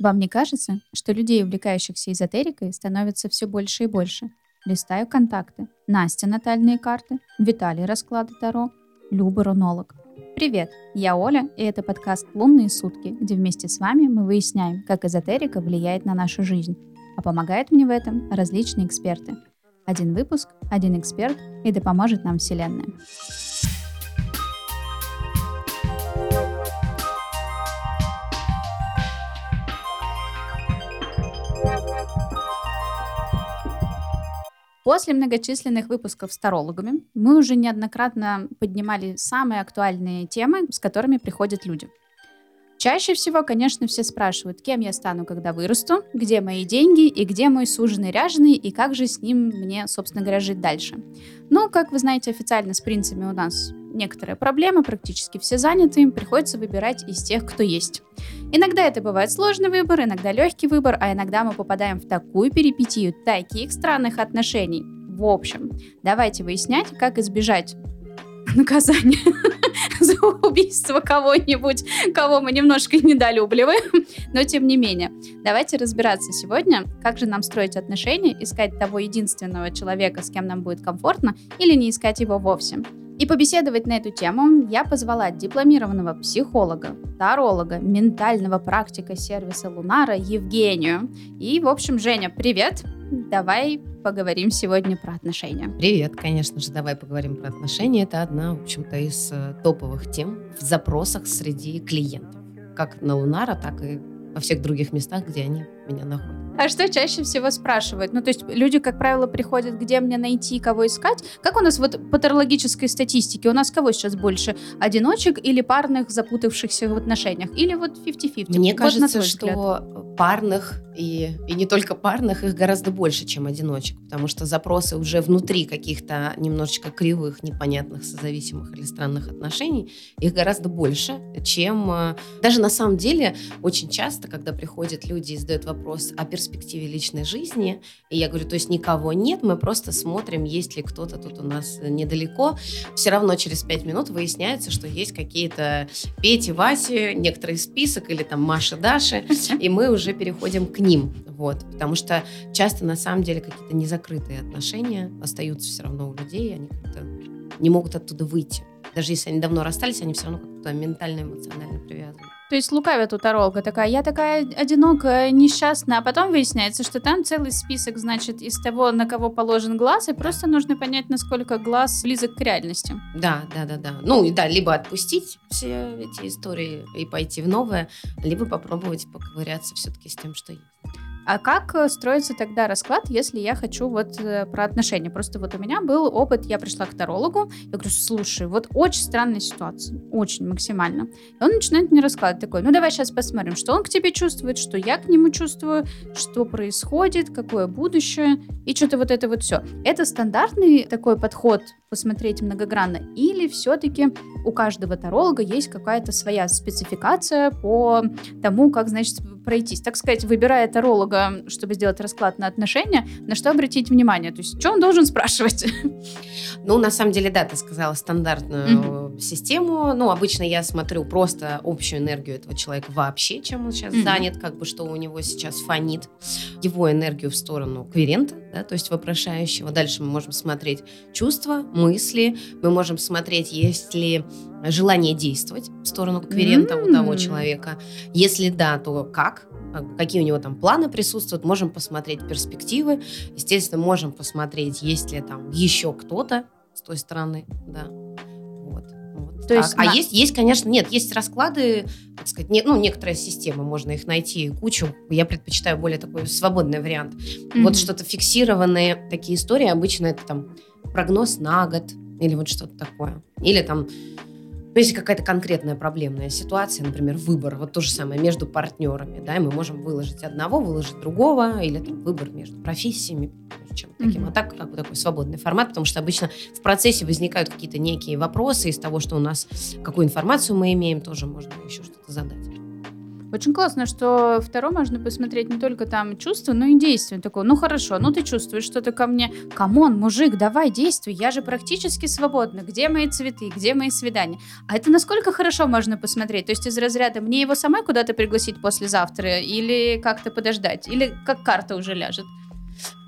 Вам не кажется, что людей, увлекающихся эзотерикой, становится все больше и больше? Листаю контакты. Настя натальные карты, Виталий расклады Таро, Люба рунолог. Привет, я Оля, и это подкаст «Лунные сутки», где вместе с вами мы выясняем, как эзотерика влияет на нашу жизнь. А помогают мне в этом различные эксперты. Один выпуск, один эксперт, и да поможет нам Вселенная. После многочисленных выпусков с тарологами мы уже неоднократно поднимали самые актуальные темы, с которыми приходят люди. Чаще всего, конечно, все спрашивают, кем я стану, когда вырасту, где мои деньги и где мой суженый ряженый, и как же с ним мне, собственно говоря, жить дальше. Ну, как вы знаете, официально с принципами у нас некоторые проблемы, практически все заняты, им приходится выбирать из тех, кто есть. Иногда это бывает сложный выбор, иногда легкий выбор, а иногда мы попадаем в такую перипетию таких странных отношений. В общем, давайте выяснять, как избежать наказания за убийство кого-нибудь, кого мы немножко недолюбливаем, но тем не менее. Давайте разбираться сегодня, как же нам строить отношения, искать того единственного человека, с кем нам будет комфортно, или не искать его вовсе. И побеседовать на эту тему я позвала дипломированного психолога, таролога, ментального практика сервиса Лунара Евгению. И, в общем, Женя, привет! Давай поговорим сегодня про отношения. Привет, конечно же, давай поговорим про отношения. Это одна, в общем-то, из э, топовых тем в запросах среди клиентов. Как на Лунара, так и во всех других местах, где они меня находят. А что чаще всего спрашивают? Ну, то есть люди, как правило, приходят, где мне найти, кого искать. Как у нас вот по статистике? У нас кого сейчас больше? Одиночек или парных, запутавшихся в отношениях? Или вот 50-50? Мне вот кажется, что парных и, и не только парных, их гораздо больше, чем одиночек, потому что запросы уже внутри каких-то немножечко кривых, непонятных, созависимых или странных отношений, их гораздо больше, чем... Э, даже на самом деле очень часто, когда приходят люди и задают вопрос о перспективе личной жизни, и я говорю, то есть никого нет, мы просто смотрим, есть ли кто-то тут у нас недалеко, все равно через пять минут выясняется, что есть какие-то Пети, Васи, некоторый список, или там Маша, Даша, и мы уже переходим к ним. Вот, потому что часто на самом деле какие-то незакрытые отношения остаются все равно у людей, они как-то не могут оттуда выйти. Даже если они давно расстались, они все равно как-то ментально, эмоционально привязаны. То есть лукавит у таролога такая, я такая одинокая, несчастная, а потом выясняется, что там целый список, значит, из того, на кого положен глаз, и просто нужно понять, насколько глаз близок к реальности. Да, да, да, да. Ну да, либо отпустить все эти истории и пойти в новое, либо попробовать поковыряться все-таки с тем, что есть. А как э, строится тогда расклад, если я хочу вот э, про отношения? Просто вот у меня был опыт, я пришла к тарологу, я говорю, слушай, вот очень странная ситуация, очень максимально. И он начинает мне раскладывать такой, ну давай сейчас посмотрим, что он к тебе чувствует, что я к нему чувствую, что происходит, какое будущее, и что-то вот это вот все. Это стандартный такой подход посмотреть многогранно, или все-таки у каждого таролога есть какая-то своя спецификация по тому, как, значит, пройтись. Так сказать, выбирая таролога, чтобы сделать расклад на отношения, на что обратить внимание? То есть, что он должен спрашивать? Ну, на самом деле, да, ты сказала стандартную mm-hmm. систему. Ну, обычно я смотрю просто общую энергию этого человека вообще, чем он сейчас mm-hmm. занят, как бы, что у него сейчас фонит, его энергию в сторону кверента, да, то есть вопрошающего. Дальше мы можем смотреть чувства, мысли, мы можем смотреть, есть ли желание действовать в сторону кверента mm-hmm. у того человека. Если да, то как? А какие у него там планы присутствуют, можем посмотреть перспективы, естественно, можем посмотреть, есть ли там еще кто-то с той стороны, да. Вот. вот То есть, а на... есть, есть, конечно, нет, есть расклады, так сказать, не, ну, некоторые системы, можно их найти кучу. Я предпочитаю более такой свободный вариант. Mm-hmm. Вот что-то фиксированные такие истории, обычно это там прогноз на год или вот что-то такое. Или там ну, если какая-то конкретная проблемная ситуация, например, выбор, вот то же самое между партнерами, да, и мы можем выложить одного, выложить другого, или там выбор между профессиями, чем таким. Mm-hmm. А так, как бы такой свободный формат, потому что обычно в процессе возникают какие-то некие вопросы из того, что у нас, какую информацию мы имеем, тоже можно еще что-то задать. Очень классно, что второе можно посмотреть не только там чувства, но и действия. Такое, ну хорошо, ну ты чувствуешь что-то ко мне. Come on, мужик, давай действуй, я же практически свободна. Где мои цветы, где мои свидания? А это насколько хорошо можно посмотреть? То есть из разряда мне его самой куда-то пригласить послезавтра или как-то подождать? Или как карта уже ляжет?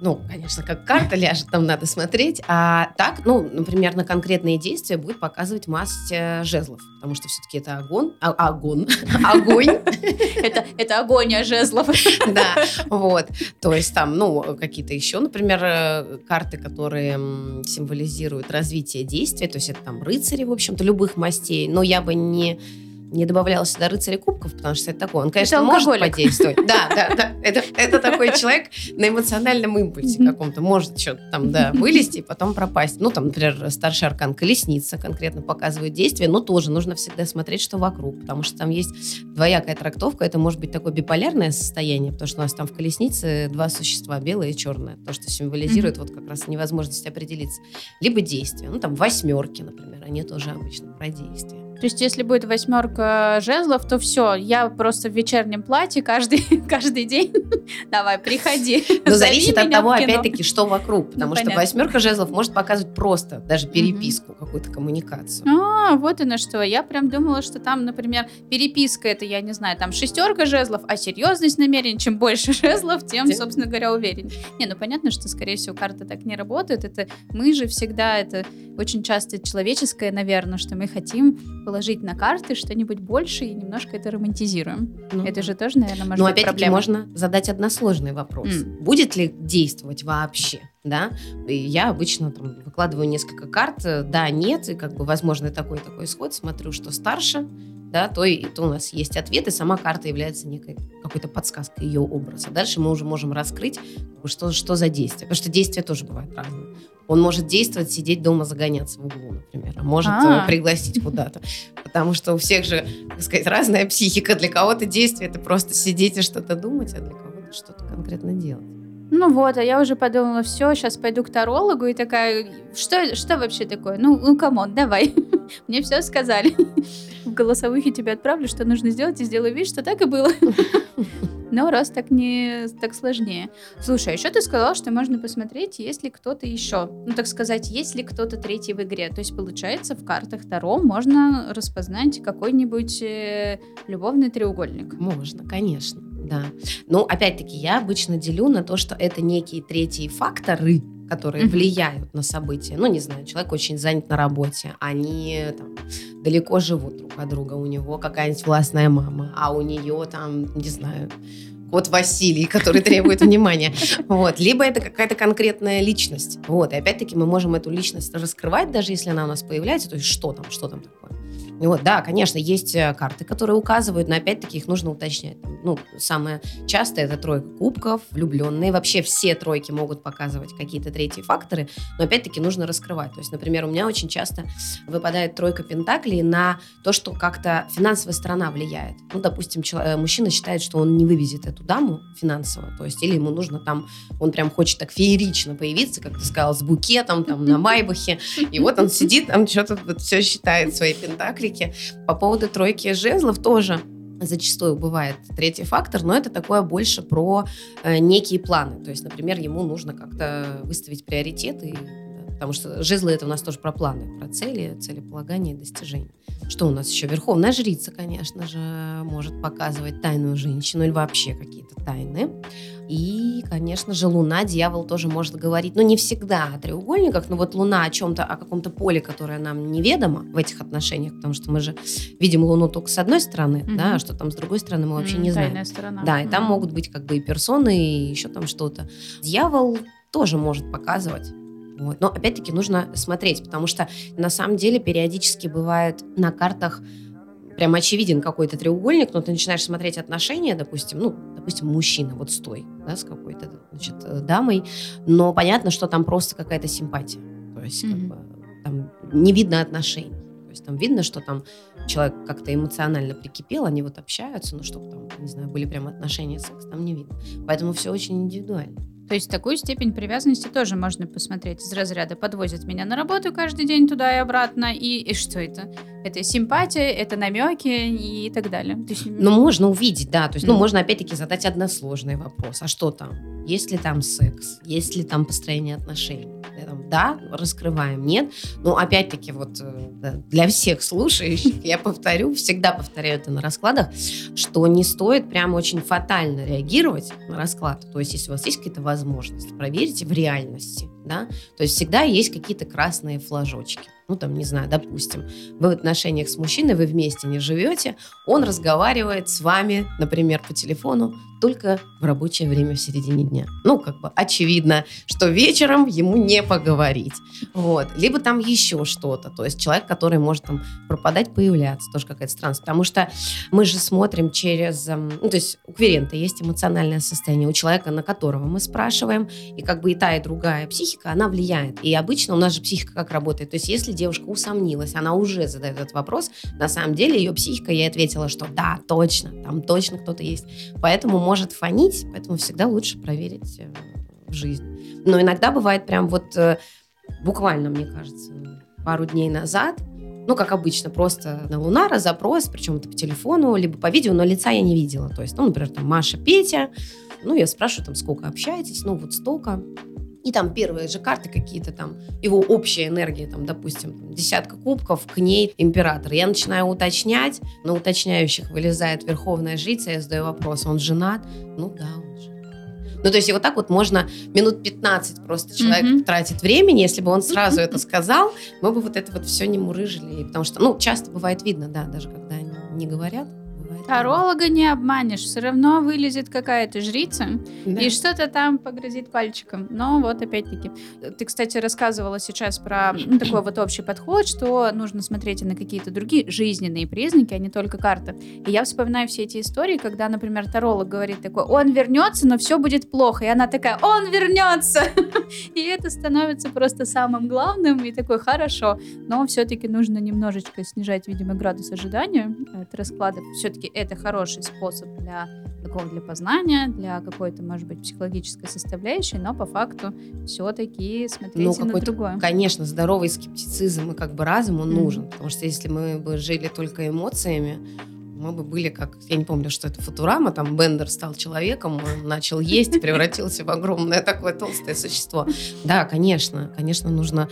Ну, конечно, как карта ляжет, там надо смотреть. А так, ну, например, на конкретные действия будет показывать масть э, жезлов, потому что все-таки это огонь, а, огонь, огонь. Это, это агония жезлов. Да, вот. То есть там, ну, какие-то еще, например, э, карты, которые символизируют развитие действия, то есть это там рыцари, в общем-то, любых мастей, но я бы не не добавляла сюда рыцаря кубков, потому что это такое. Он, конечно, может подействовать. Да, да, да. Это, это такой человек на эмоциональном импульсе каком-то. Может что-то там, да, вылезти и потом пропасть. Ну, там, например, старший аркан колесница конкретно показывает действие, но тоже нужно всегда смотреть, что вокруг, потому что там есть двоякая трактовка. Это может быть такое биполярное состояние, потому что у нас там в колеснице два существа, белое и черное. То, что символизирует вот как раз невозможность определиться. Либо действие. Ну, там восьмерки, например, они тоже обычно про действие. То есть, если будет восьмерка жезлов, то все, я просто в вечернем платье каждый, каждый день. Давай, приходи. Но зависит от того, опять-таки, что вокруг. Потому ну, что понятно. восьмерка жезлов может показывать просто даже переписку, угу. какую-то коммуникацию. А, вот и на что. Я прям думала, что там, например, переписка это, я не знаю, там шестерка жезлов, а серьезность намерений, чем больше жезлов, тем, собственно говоря, уверен. Не, ну понятно, что, скорее всего, карта так не работает. Это мы же всегда, это очень часто человеческое, наверное, что мы хотим положить на карты что-нибудь больше и немножко это романтизируем. Ну, это же тоже, наверное, может Но быть опять-таки можно задать односложный вопрос. Mm. Будет ли действовать вообще? Да, и я обычно там выкладываю несколько карт, да, нет, и как бы возможно такой такой исход, смотрю, что старше, да, то, и, то у нас есть ответ, и сама карта является некой какой-то подсказкой ее образа. Дальше мы уже можем раскрыть, что, что за действие. Потому что действия тоже бывают разные. Он может действовать, сидеть дома, загоняться в углу, например. А может А-а-а. пригласить куда-то. Потому что у всех же, так сказать, разная психика. Для кого-то действие – это просто сидеть и что-то думать, а для кого-то что-то конкретно делать. Ну вот, а я уже подумала, все, сейчас пойду к тарологу и такая, что, что вообще такое? Ну, ну, come on, давай. Мне все сказали. В голосовухе тебе отправлю, что нужно сделать, и сделаю вид, что так и было. Но раз так не так сложнее. Слушай, а еще ты сказал, что можно посмотреть, есть ли кто-то еще. Ну, так сказать, есть ли кто-то третий в игре. То есть, получается, в картах Таро можно распознать какой-нибудь э, любовный треугольник. Можно, конечно, да. Но, опять-таки, я обычно делю на то, что это некие третьи факторы, которые mm-hmm. влияют на события. Ну, не знаю, человек очень занят на работе, они там, далеко живут друг от друга, у него какая-нибудь властная мама, а у нее там, не знаю, кот Василий, который требует внимания. Вот. Либо это какая-то конкретная личность. Вот. И опять-таки мы можем эту личность раскрывать, даже если она у нас появляется. То есть что там, что там такое. Вот, да, конечно, есть э, карты, которые указывают, но опять-таки их нужно уточнять. Ну, самое частое это тройка кубков, влюбленные. Вообще все тройки могут показывать какие-то третьи факторы, но опять-таки нужно раскрывать. То есть, например, у меня очень часто выпадает тройка пентаклей на то, что как-то финансовая сторона влияет. Ну, допустим, человек, э, мужчина считает, что он не вывезет эту даму финансово, то есть или ему нужно там, он прям хочет так феерично появиться, как ты сказал, с букетом там на майбахе, и вот он сидит там что-то вот все считает свои пентакли, реплики. По поводу тройки жезлов тоже зачастую бывает третий фактор, но это такое больше про э, некие планы. То есть, например, ему нужно как-то выставить приоритеты, да, потому что жезлы это у нас тоже про планы, про цели, целеполагание и достижения. Что у нас еще? Верховная жрица, конечно же, может показывать тайную женщину или вообще какие-то тайны. И, конечно же, Луна, дьявол тоже может говорить, ну, не всегда о треугольниках, но вот Луна о чем-то, о каком-то поле, которое нам неведомо в этих отношениях, потому что мы же видим Луну только с одной стороны, mm-hmm. да, а что там с другой стороны мы вообще mm-hmm, не знаем. Сторона. Да, и mm-hmm. там могут быть как бы и персоны, и еще там что-то. Дьявол тоже может показывать вот. Но опять-таки нужно смотреть, потому что на самом деле периодически бывает на картах прям очевиден какой-то треугольник, но ты начинаешь смотреть отношения, допустим, ну, допустим, мужчина вот с той, да, с какой-то, значит, э, дамой, но понятно, что там просто какая-то симпатия. То есть, mm-hmm. как бы, там не видно отношений. То есть там видно, что там человек как-то эмоционально прикипел, они вот общаются, но чтобы там, не знаю, были прям отношения, секс, там не видно. Поэтому все очень индивидуально. То есть такую степень привязанности тоже можно посмотреть из разряда подвозят меня на работу каждый день туда и обратно, и, и что это? Это симпатия, это намеки и так далее. То есть... Ну, можно увидеть, да. То есть, mm. ну, можно опять-таки задать односложный вопрос. А что там? Есть ли там секс? Есть ли там построение отношений? Да, раскрываем, нет. Но опять-таки вот э, для всех слушающих, я повторю, всегда повторяю это на раскладах, что не стоит прямо очень фатально реагировать на расклад. То есть, если у вас есть какие-то возможности, проверьте в реальности, да. То есть всегда есть какие-то красные флажочки ну там, не знаю, допустим, вы в отношениях с мужчиной, вы вместе не живете, он разговаривает с вами, например, по телефону, только в рабочее время в середине дня. Ну, как бы очевидно, что вечером ему не поговорить. Вот. Либо там еще что-то. То есть человек, который может там пропадать, появляться. Тоже какая-то странность. Потому что мы же смотрим через... Эм, ну, то есть у клиента есть эмоциональное состояние, у человека, на которого мы спрашиваем, и как бы и та, и другая психика, она влияет. И обычно у нас же психика как работает. То есть если девушка усомнилась, она уже задает этот вопрос, на самом деле ее психика ей ответила, что да, точно, там точно кто-то есть. Поэтому может фонить, поэтому всегда лучше проверить э, в жизнь. Но иногда бывает прям вот э, буквально, мне кажется, пару дней назад, ну, как обычно, просто на Лунара запрос, причем это по телефону, либо по видео, но лица я не видела. То есть, ну, например, там Маша, Петя, ну, я спрашиваю, там, сколько общаетесь, ну, вот столько. И там первые же карты какие-то там, его общая энергия, там, допустим, десятка кубков, к ней император. Я начинаю уточнять, на уточняющих вылезает верховная жрица, я задаю вопрос, он женат? Ну да, он женат. Ну, то есть и вот так вот можно минут 15 просто человек mm-hmm. тратит времени, если бы он сразу это сказал, мы бы вот это вот все не мурыжили, потому что, ну, часто бывает видно, да, даже когда они не говорят, Таролога не обманешь, все равно вылезет какая-то жрица да. и что-то там погрозит пальчиком. Но вот опять-таки, ты, кстати, рассказывала сейчас про ну, такой вот общий подход, что нужно смотреть и на какие-то другие жизненные признаки, а не только карты. И я вспоминаю все эти истории, когда, например, таролог говорит такой, он вернется, но все будет плохо. И она такая, он вернется! И это становится просто самым главным, и такой, хорошо. Но все-таки нужно немножечко снижать, видимо, градус ожидания от раскладов. Все-таки это хороший способ для такого для познания, для какой-то, может быть, психологической составляющей, но по факту все-таки смотреть ну, на другое. Конечно, здоровый скептицизм и как бы разум он mm-hmm. нужен, потому что если мы бы жили только эмоциями, мы бы были как, я не помню, что это Футурама, там Бендер стал человеком, он начал есть, превратился в огромное такое толстое существо. Да, конечно, конечно, нужно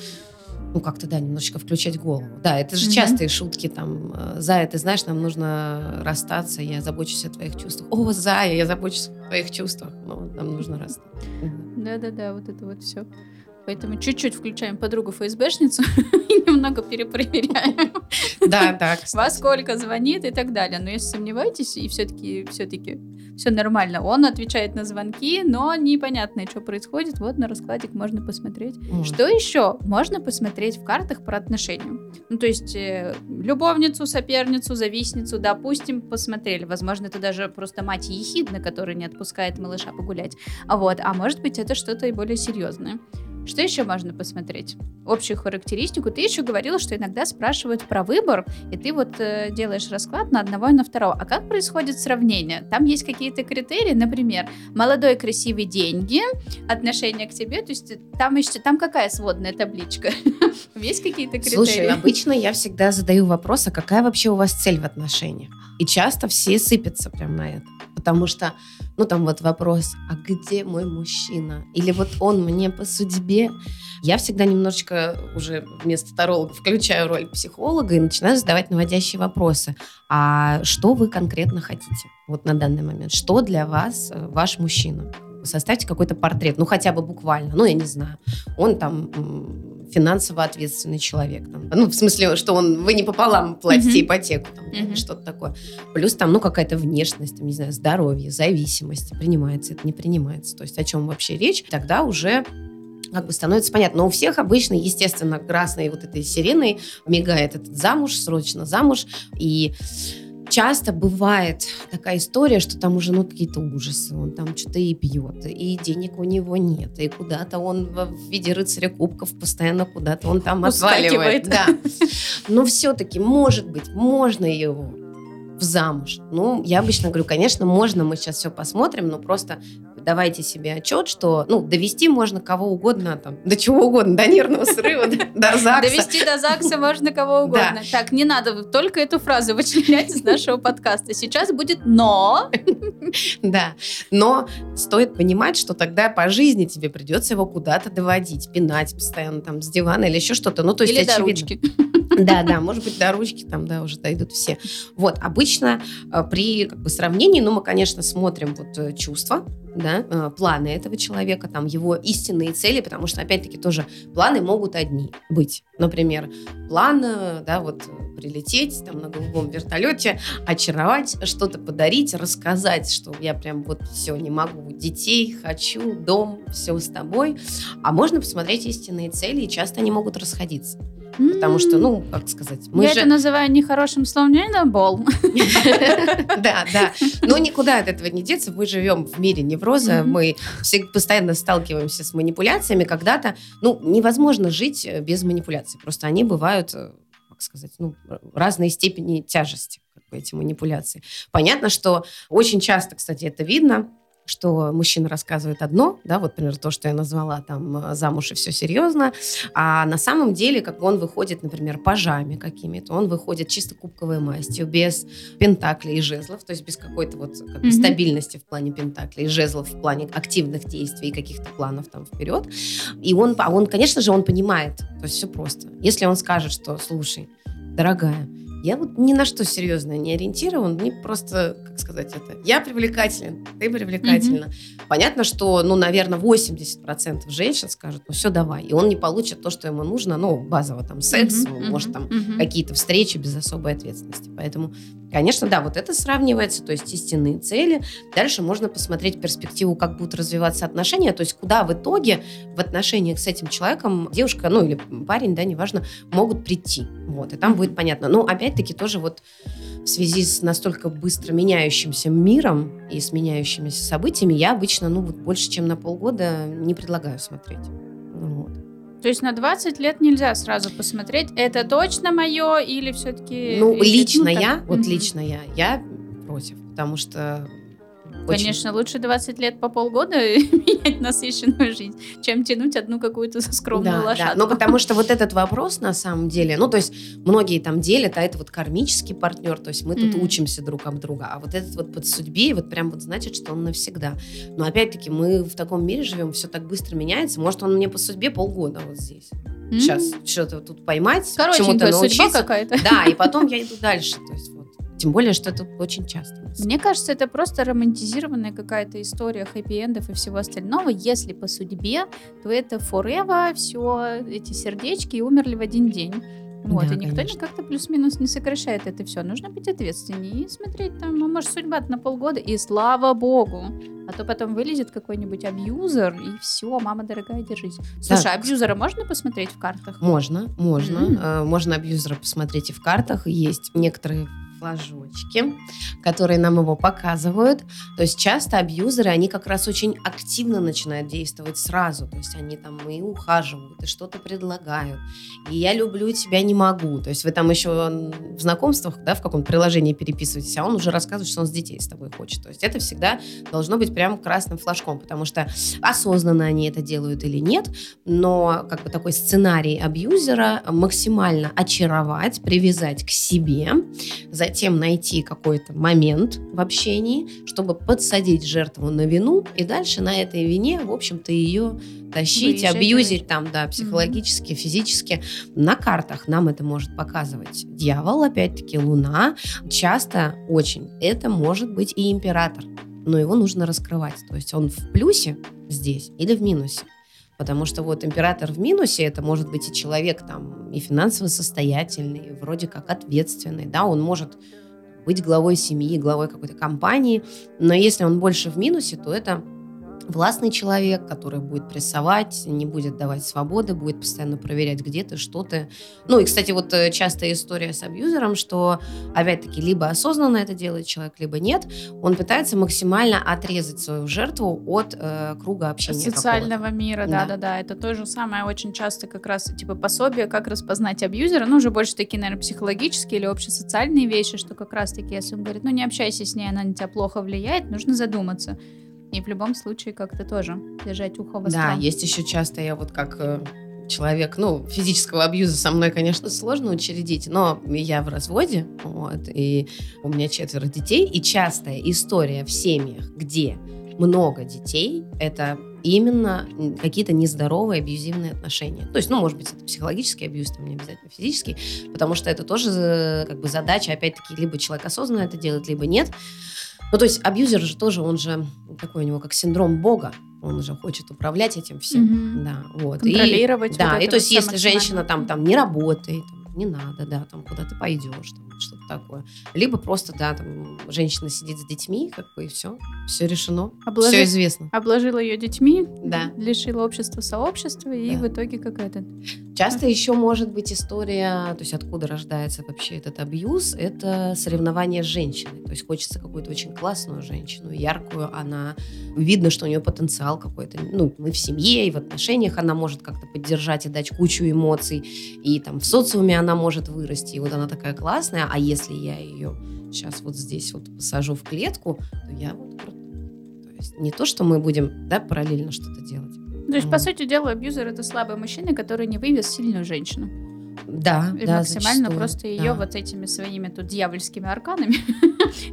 ну, как-то, да, немножечко включать голову. Да, это же mm-hmm. частые шутки, там, э, Зая, ты знаешь, нам нужно расстаться, я забочусь о твоих чувствах. О, Зая, я забочусь о твоих чувствах. Ну, нам нужно расстаться. Да-да-да, вот это вот все. Поэтому чуть-чуть включаем подругу ФСБшницу и немного перепроверяем. Да, да. Во сколько звонит и так далее. Но если сомневаетесь, и все-таки все-таки все нормально. Он отвечает на звонки, но непонятно, что происходит. Вот на раскладик можно посмотреть. Mm. Что еще? Можно посмотреть в картах про отношения. Ну, то есть э, любовницу, соперницу, завистницу, допустим, посмотрели. Возможно, это даже просто мать ехидна, которая не отпускает малыша погулять. А вот, а может быть, это что-то и более серьезное. Что еще можно посмотреть? Общую характеристику. Ты еще говорила, что иногда спрашивают про выбор, и ты вот э, делаешь расклад на одного и на второго. А как происходит сравнение? Там есть какие-то критерии, например, молодой, красивый, деньги, отношение к тебе. То есть там еще там какая сводная табличка? Есть какие-то критерии? Слушай, обычно я всегда задаю вопрос, а какая вообще у вас цель в отношениях? И часто все сыпятся прям на это. Потому что ну, там вот вопрос, а где мой мужчина? Или вот он мне по судьбе? Я всегда немножечко уже вместо таролога включаю роль психолога и начинаю задавать наводящие вопросы. А что вы конкретно хотите вот на данный момент? Что для вас э, ваш мужчина? Составьте какой-то портрет, ну хотя бы буквально, ну я не знаю. Он там финансово ответственный человек. Там. Ну, в смысле, что он, вы не пополам платите mm-hmm. ипотеку, там, mm-hmm. что-то такое. Плюс там, ну, какая-то внешность, там, не знаю, здоровье, зависимость, принимается это, не принимается. То есть о чем вообще речь, тогда уже как бы становится понятно. Но у всех обычно, естественно, красной вот этой сиреной мигает этот замуж, срочно замуж. И часто бывает такая история, что там уже ну, какие-то ужасы, он там что-то и пьет, и денег у него нет, и куда-то он в виде рыцаря кубков постоянно куда-то он там отваливает. Да. Но все-таки, может быть, можно его в замуж. Ну, я обычно говорю, конечно, можно, мы сейчас все посмотрим, но просто давайте себе отчет, что, ну, довести можно кого угодно, там, до чего угодно, до нервного срыва, до ЗАГСа. Довести до ЗАГСа можно кого угодно. Так, не надо только эту фразу вычленять из нашего подкаста. Сейчас будет «но». Да, но стоит понимать, что тогда по жизни тебе придется его куда-то доводить, пинать постоянно там с дивана или еще что-то. Ну, то есть, или до ручки. Да, да, может быть, до ручки там, да, уже дойдут все. Вот, обычно э, при как бы, сравнении, ну, мы, конечно, смотрим вот э, чувства, да, э, планы этого человека, там, его истинные цели, потому что, опять-таки, тоже планы могут одни быть. Например, план, да, вот прилететь там на голубом вертолете, очаровать, что-то подарить, рассказать, что я прям вот все, не могу, детей хочу, дом, все с тобой. А можно посмотреть истинные цели, и часто они могут расходиться. Потому что, ну, как сказать, мы Я же... это называю нехорошим словом, не на бол. Да, да. Но никуда от этого не деться. Мы живем в мире невроза. Мы постоянно сталкиваемся с манипуляциями. Когда-то, ну, невозможно жить э, без манипуляций. Просто они бывают э, сказать, ну, разной степени тяжести как бы, эти манипуляции. Понятно, что очень часто, кстати, это видно, что мужчина рассказывает одно, да, вот, например, то, что я назвала там э, замуж и все серьезно, а на самом деле, как он выходит, например, пажами какими-то, он выходит чисто кубковой мастью, без пентаклей и жезлов, то есть без какой-то вот как бы, mm-hmm. стабильности в плане пентаклей и жезлов в плане активных действий и каких-то планов там вперед. И он, а он, конечно же, он понимает, то есть все просто. Если он скажет, что, слушай, дорогая, я вот ни на что серьезное не ориентирован, мне просто, как сказать это, я привлекателен, ты привлекательна. Mm-hmm. Понятно, что, ну, наверное, 80% женщин скажут, ну, все, давай. И он не получит то, что ему нужно, ну, базово там секс, mm-hmm. может, там mm-hmm. какие-то встречи без особой ответственности. Поэтому Конечно, да, вот это сравнивается, то есть истинные цели. Дальше можно посмотреть перспективу, как будут развиваться отношения, то есть куда в итоге в отношениях с этим человеком девушка, ну или парень, да, неважно, могут прийти. Вот, и там будет понятно. Но опять-таки тоже вот в связи с настолько быстро меняющимся миром и с меняющимися событиями, я обычно, ну вот больше, чем на полгода не предлагаю смотреть. То есть на 20 лет нельзя сразу посмотреть, это точно мое или все-таки... Ну, лично ну, я, вот лично я, я против, потому что Конечно, очень... лучше 20 лет по полгода менять насыщенную жизнь, чем тянуть одну какую-то скромную да, лошадку. Да. Ну, потому что вот этот вопрос на самом деле, ну, то есть многие там делят, а это вот кармический партнер, то есть мы тут учимся друг об друга, а вот этот вот под судьбе, вот прям вот значит, что он навсегда. Но опять-таки мы в таком мире живем, все так быстро меняется, может, он мне по судьбе полгода вот здесь. Mm-hmm. Сейчас что-то тут поймать, чему-то научиться. какая-то. Да, и потом я иду дальше. То есть тем более, что это очень часто. Мне кажется, это просто романтизированная какая-то история хэппи-эндов и всего остального. Если по судьбе, то это forever, все эти сердечки умерли в один день. Вот, да, и никто конечно. как-то плюс-минус не сокращает это все. Нужно быть ответственнее и смотреть там, а может, судьба на полгода, и слава богу. А то потом вылезет какой-нибудь абьюзер, и все, мама дорогая, держись. Слушай, так. абьюзера можно посмотреть в картах? Можно, можно. Mm-hmm. Можно абьюзера посмотреть и в картах. Есть некоторые флажочки, которые нам его показывают. То есть часто абьюзеры, они как раз очень активно начинают действовать сразу. То есть они там и ухаживают, и что-то предлагают. И я люблю тебя, не могу. То есть вы там еще в знакомствах, да, в каком-то приложении переписываетесь, а он уже рассказывает, что он с детей с тобой хочет. То есть это всегда должно быть прям красным флажком, потому что осознанно они это делают или нет, но как бы такой сценарий абьюзера максимально очаровать, привязать к себе, затем найти какой-то момент в общении, чтобы подсадить жертву на вину и дальше на этой вине, в общем-то, ее тащить, Выезжать, абьюзить там, да, психологически, mm-hmm. физически. На картах нам это может показывать дьявол, опять-таки, луна. Часто очень это может быть и император, но его нужно раскрывать. То есть он в плюсе здесь или в минусе. Потому что вот император в минусе, это может быть и человек там и финансово состоятельный, и вроде как ответственный, да, он может быть главой семьи, главой какой-то компании, но если он больше в минусе, то это властный человек, который будет прессовать, не будет давать свободы, будет постоянно проверять, где ты, что ты. Ну и, кстати, вот э, частая история с абьюзером, что, опять-таки, либо осознанно это делает человек, либо нет. Он пытается максимально отрезать свою жертву от э, круга общения. Социального мира, да-да-да. Это то же самое очень часто как раз, типа, пособие, как распознать абьюзера. Ну, уже больше такие, наверное, психологические или общесоциальные вещи, что как раз-таки, если он говорит, ну, не общайся с ней, она на тебя плохо влияет, нужно задуматься И в любом случае как-то тоже держать ухо востро. Да, есть еще часто я вот как э, человек, ну, физического абьюза со мной, конечно, сложно учредить, но я в разводе, вот, и у меня четверо детей, и частая история в семьях, где много детей, это именно какие-то нездоровые абьюзивные отношения. То есть, ну, может быть, это психологический абьюз, там не обязательно физический, потому что это тоже э, как бы задача, опять-таки, либо человек осознанно это делает, либо нет. Ну, то есть абьюзер же тоже, он же такой у него как синдром Бога, он уже хочет управлять этим всем, Мгм. да, вот. Контролировать И, вот да, и то есть если женщина там, там не работает, не надо, да, там куда ты пойдешь, там, что-то такое. Либо просто, да, там женщина сидит с детьми, как бы и все, все решено, Обложи- все известно. Обложила ее детьми, Да. лишила общества сообщества, и Да. в итоге какая-то... Часто еще может быть история, то есть откуда рождается вообще этот абьюз, это соревнование с женщиной. То есть хочется какую-то очень классную женщину, яркую, она видно, что у нее потенциал какой-то. Ну, мы в семье и в отношениях она может как-то поддержать и дать кучу эмоций, и там в социуме она может вырасти, и вот она такая классная, а если я ее сейчас вот здесь вот посажу в клетку, то я вот. То есть не то, что мы будем, да, параллельно что-то делать. То есть, по Мгм. сути дела, абьюзер это слабый мужчина, который не вывез сильную женщину. Да, И да, максимально зачастую, просто ее да. вот этими своими тут дьявольскими арканами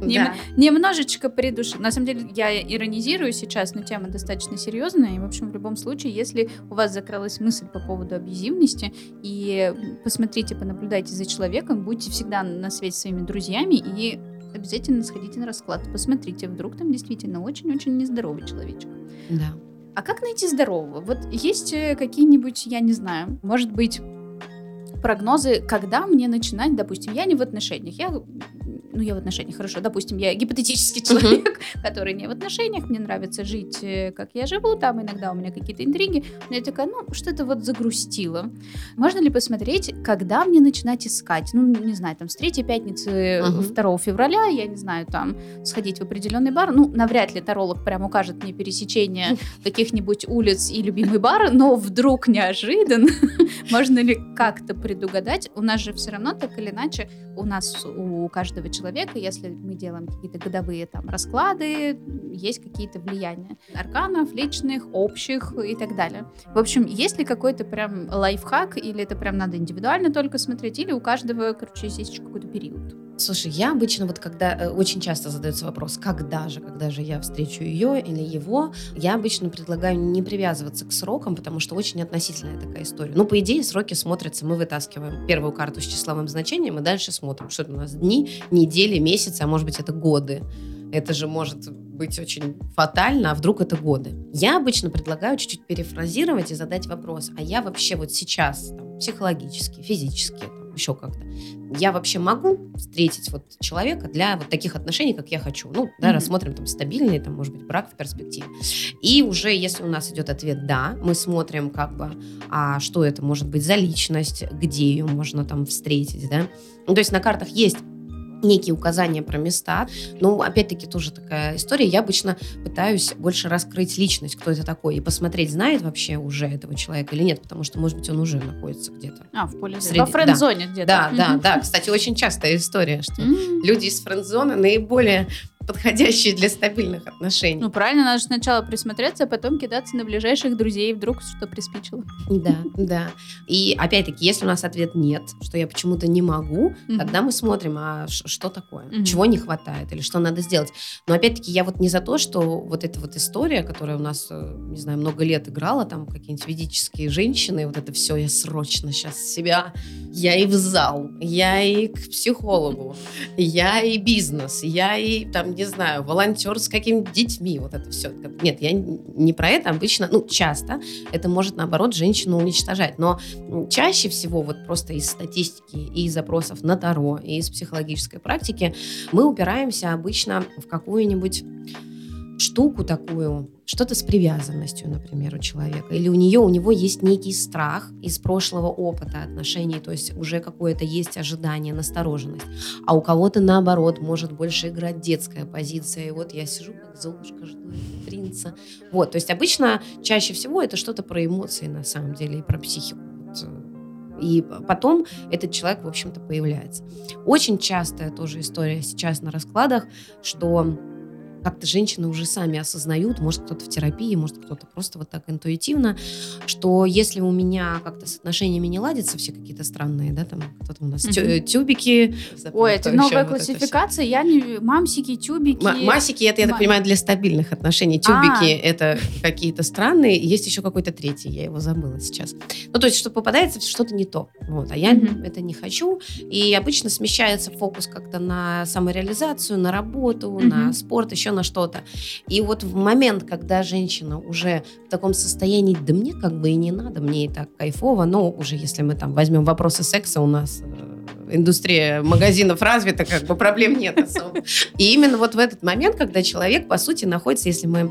Да. немножечко придушил. На самом деле, я иронизирую сейчас, но тема достаточно серьезная. И, в общем, в любом случае, если у вас закралась мысль по поводу абьюзивности, и посмотрите, понаблюдайте за человеком, будьте всегда на связи со своими друзьями и обязательно сходите на расклад. Посмотрите, вдруг там действительно очень-очень нездоровый человечек. Да. А как найти здорового? Вот есть э, какие-нибудь, я не знаю, может быть, прогнозы, когда мне начинать, допустим, я не в отношениях, я, ну, я в отношениях, хорошо, допустим, я гипотетический человек, который не в отношениях, мне нравится жить, э, как я живу, там иногда у меня какие-то интриги, но я такая, ну, что-то вот загрустило. Можно ли посмотреть, когда мне начинать искать? Ну, не знаю, там, с третьей пятницы Мгм. 2 февраля, я не знаю, там, сходить в определенный бар, ну, навряд ли таролог прям укажет мне пересечение каких-нибудь улиц и любимый бар, но вдруг неожиданно можно ли как-то предугадать? У нас же все равно так или иначе, у нас, у каждого человека, если мы делаем какие-то годовые там расклады, есть какие-то влияния арканов, личных, общих и так далее. В общем, есть ли какой-то прям лайфхак, или это прям надо индивидуально только смотреть, или у каждого, короче, есть какой-то период? Слушай, я обычно вот когда э, очень часто задается вопрос, когда же, когда же я встречу ее или его, я обычно предлагаю не привязываться к срокам, потому что очень относительная такая история. Ну, по идее, сроки смотрятся, мы вытаскиваем первую карту с числовым значением и дальше смотрим, что это у нас дни, недели, месяцы, а может быть это годы. Это же может быть очень фатально, а вдруг это годы. Я обычно предлагаю чуть-чуть перефразировать и задать вопрос, а я вообще вот сейчас там, психологически, физически, еще как-то, я вообще могу встретить вот человека для вот таких отношений, как я хочу. Ну, да, Мгм. рассмотрим там стабильный, там, может быть, брак в перспективе. И уже, если у нас идет ответ «да», мы смотрим как бы, а что это может быть за личность, где ее можно там встретить, да. Ну, то есть на картах есть некие указания про места. Но, опять-таки, тоже такая история. Я обычно пытаюсь больше раскрыть личность, кто это такой, и посмотреть, знает вообще уже этого человека или нет, потому что, может быть, он уже находится где-то. А, в поле Среди- Во френд-зоне где-то. Да, да, да. Кстати, очень частая история, что люди из френд-зоны наиболее подходящие для стабильных отношений. Ну, правильно, надо же сначала присмотреться, а потом кидаться на ближайших друзей, вдруг что приспичило. Да, да. И опять-таки, если у нас ответ нет, что я почему-то не могу, Мгм. тогда мы смотрим, а что такое, Мгм. чего не хватает или что надо сделать. Но опять-таки, я вот не за то, что вот эта вот история, которая у нас, э, не знаю, много лет играла, там какие-нибудь ведические женщины, вот это все, я срочно сейчас себя, я и в зал, я и к психологу, я и бизнес, я и там, не знаю, волонтер с какими-то детьми, вот это все. Нет, я не про это обычно, ну, часто это может, наоборот, женщину уничтожать. Но чаще всего, вот просто из статистики и из запросов на Таро, и из психологической практики, мы упираемся обычно в какую-нибудь штуку такую, что-то с привязанностью, например, у человека. Или у нее, у него есть некий страх из прошлого опыта отношений, то есть уже какое-то есть ожидание, настороженность. А у кого-то, наоборот, может больше играть детская позиция. И вот я сижу как Золушка, жду принца. Вот, то есть обычно чаще всего это что-то про эмоции на самом деле и про психику. Э, И потом этот человек, в общем-то, появляется. Очень частая тоже история сейчас на раскладах, что как-то женщины уже сами осознают, может кто-то в терапии, может кто-то просто вот так интуитивно, что если у меня как-то с отношениями не ладятся, все какие-то странные, да, там кто-то у нас mm-hmm. тюбики. Ой, это новая классификация, я не... Мамсики, тюбики. М- масики, это, я так понимаю, для стабильных отношений. Тюбики, а. это какие-то странные. Есть еще какой-то третий, я его забыла сейчас. Ну, то есть, что попадается что-то не то. Вот, а я mm-hmm. это не хочу. И обычно смещается фокус как-то на самореализацию, на работу, mm-hmm. на спорт, еще на что-то. И вот в момент, когда женщина уже в таком состоянии, да мне как бы и не надо, мне и так кайфово, но уже если мы там возьмем вопросы секса, у нас э, индустрия магазинов развита, как бы проблем нет особо. И именно вот в этот момент, когда человек, по сути, находится, если мы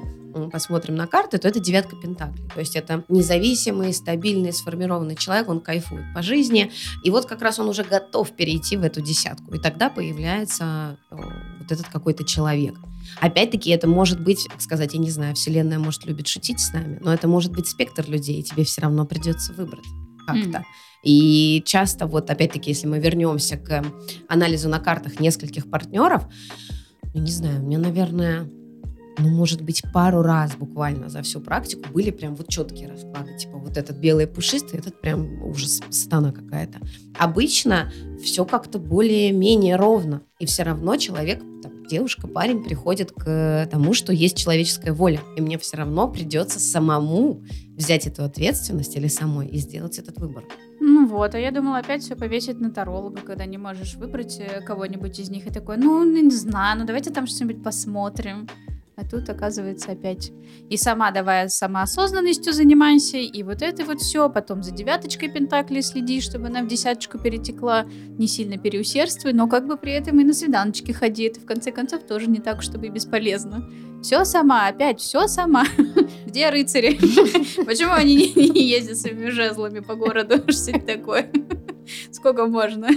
посмотрим на карты, то это девятка пентаклей. То есть это независимый, стабильный, сформированный человек, он кайфует по жизни. И вот как раз он уже готов перейти в эту десятку. И тогда появляется вот этот какой-то человек. Опять-таки, это может быть, как сказать, я не знаю, Вселенная может любит шутить с нами, но это может быть спектр людей, и тебе все равно придется выбрать как-то. Mm. И часто, вот опять-таки, если мы вернемся к анализу на картах нескольких партнеров, ну, не знаю, мне, наверное, ну, может быть, пару раз буквально за всю практику были прям вот четкие расклады. Типа вот этот белый пушистый, этот прям ужас, стана какая-то. Обычно все как-то более-менее ровно. И все равно человек, девушка, парень приходит к тому, что есть человеческая воля. И мне все равно придется самому взять эту ответственность или самой и сделать этот выбор. Ну вот, а я думала опять все повесить на таролога, когда не можешь выбрать э, кого-нибудь из них и такой, ну, не знаю, ну давайте там что-нибудь посмотрим. А тут, оказывается, опять и сама давая самоосознанностью занимайся, и вот это вот все, потом за девяточкой Пентакли следи, чтобы она в десяточку перетекла, не сильно переусердствуй, но как бы при этом и на свиданочки ходи, это в конце концов тоже не так, чтобы и бесполезно. Все сама, опять все сама. Где рыцари? Почему они не ездят своими жезлами по городу? Что это такое? Сколько можно?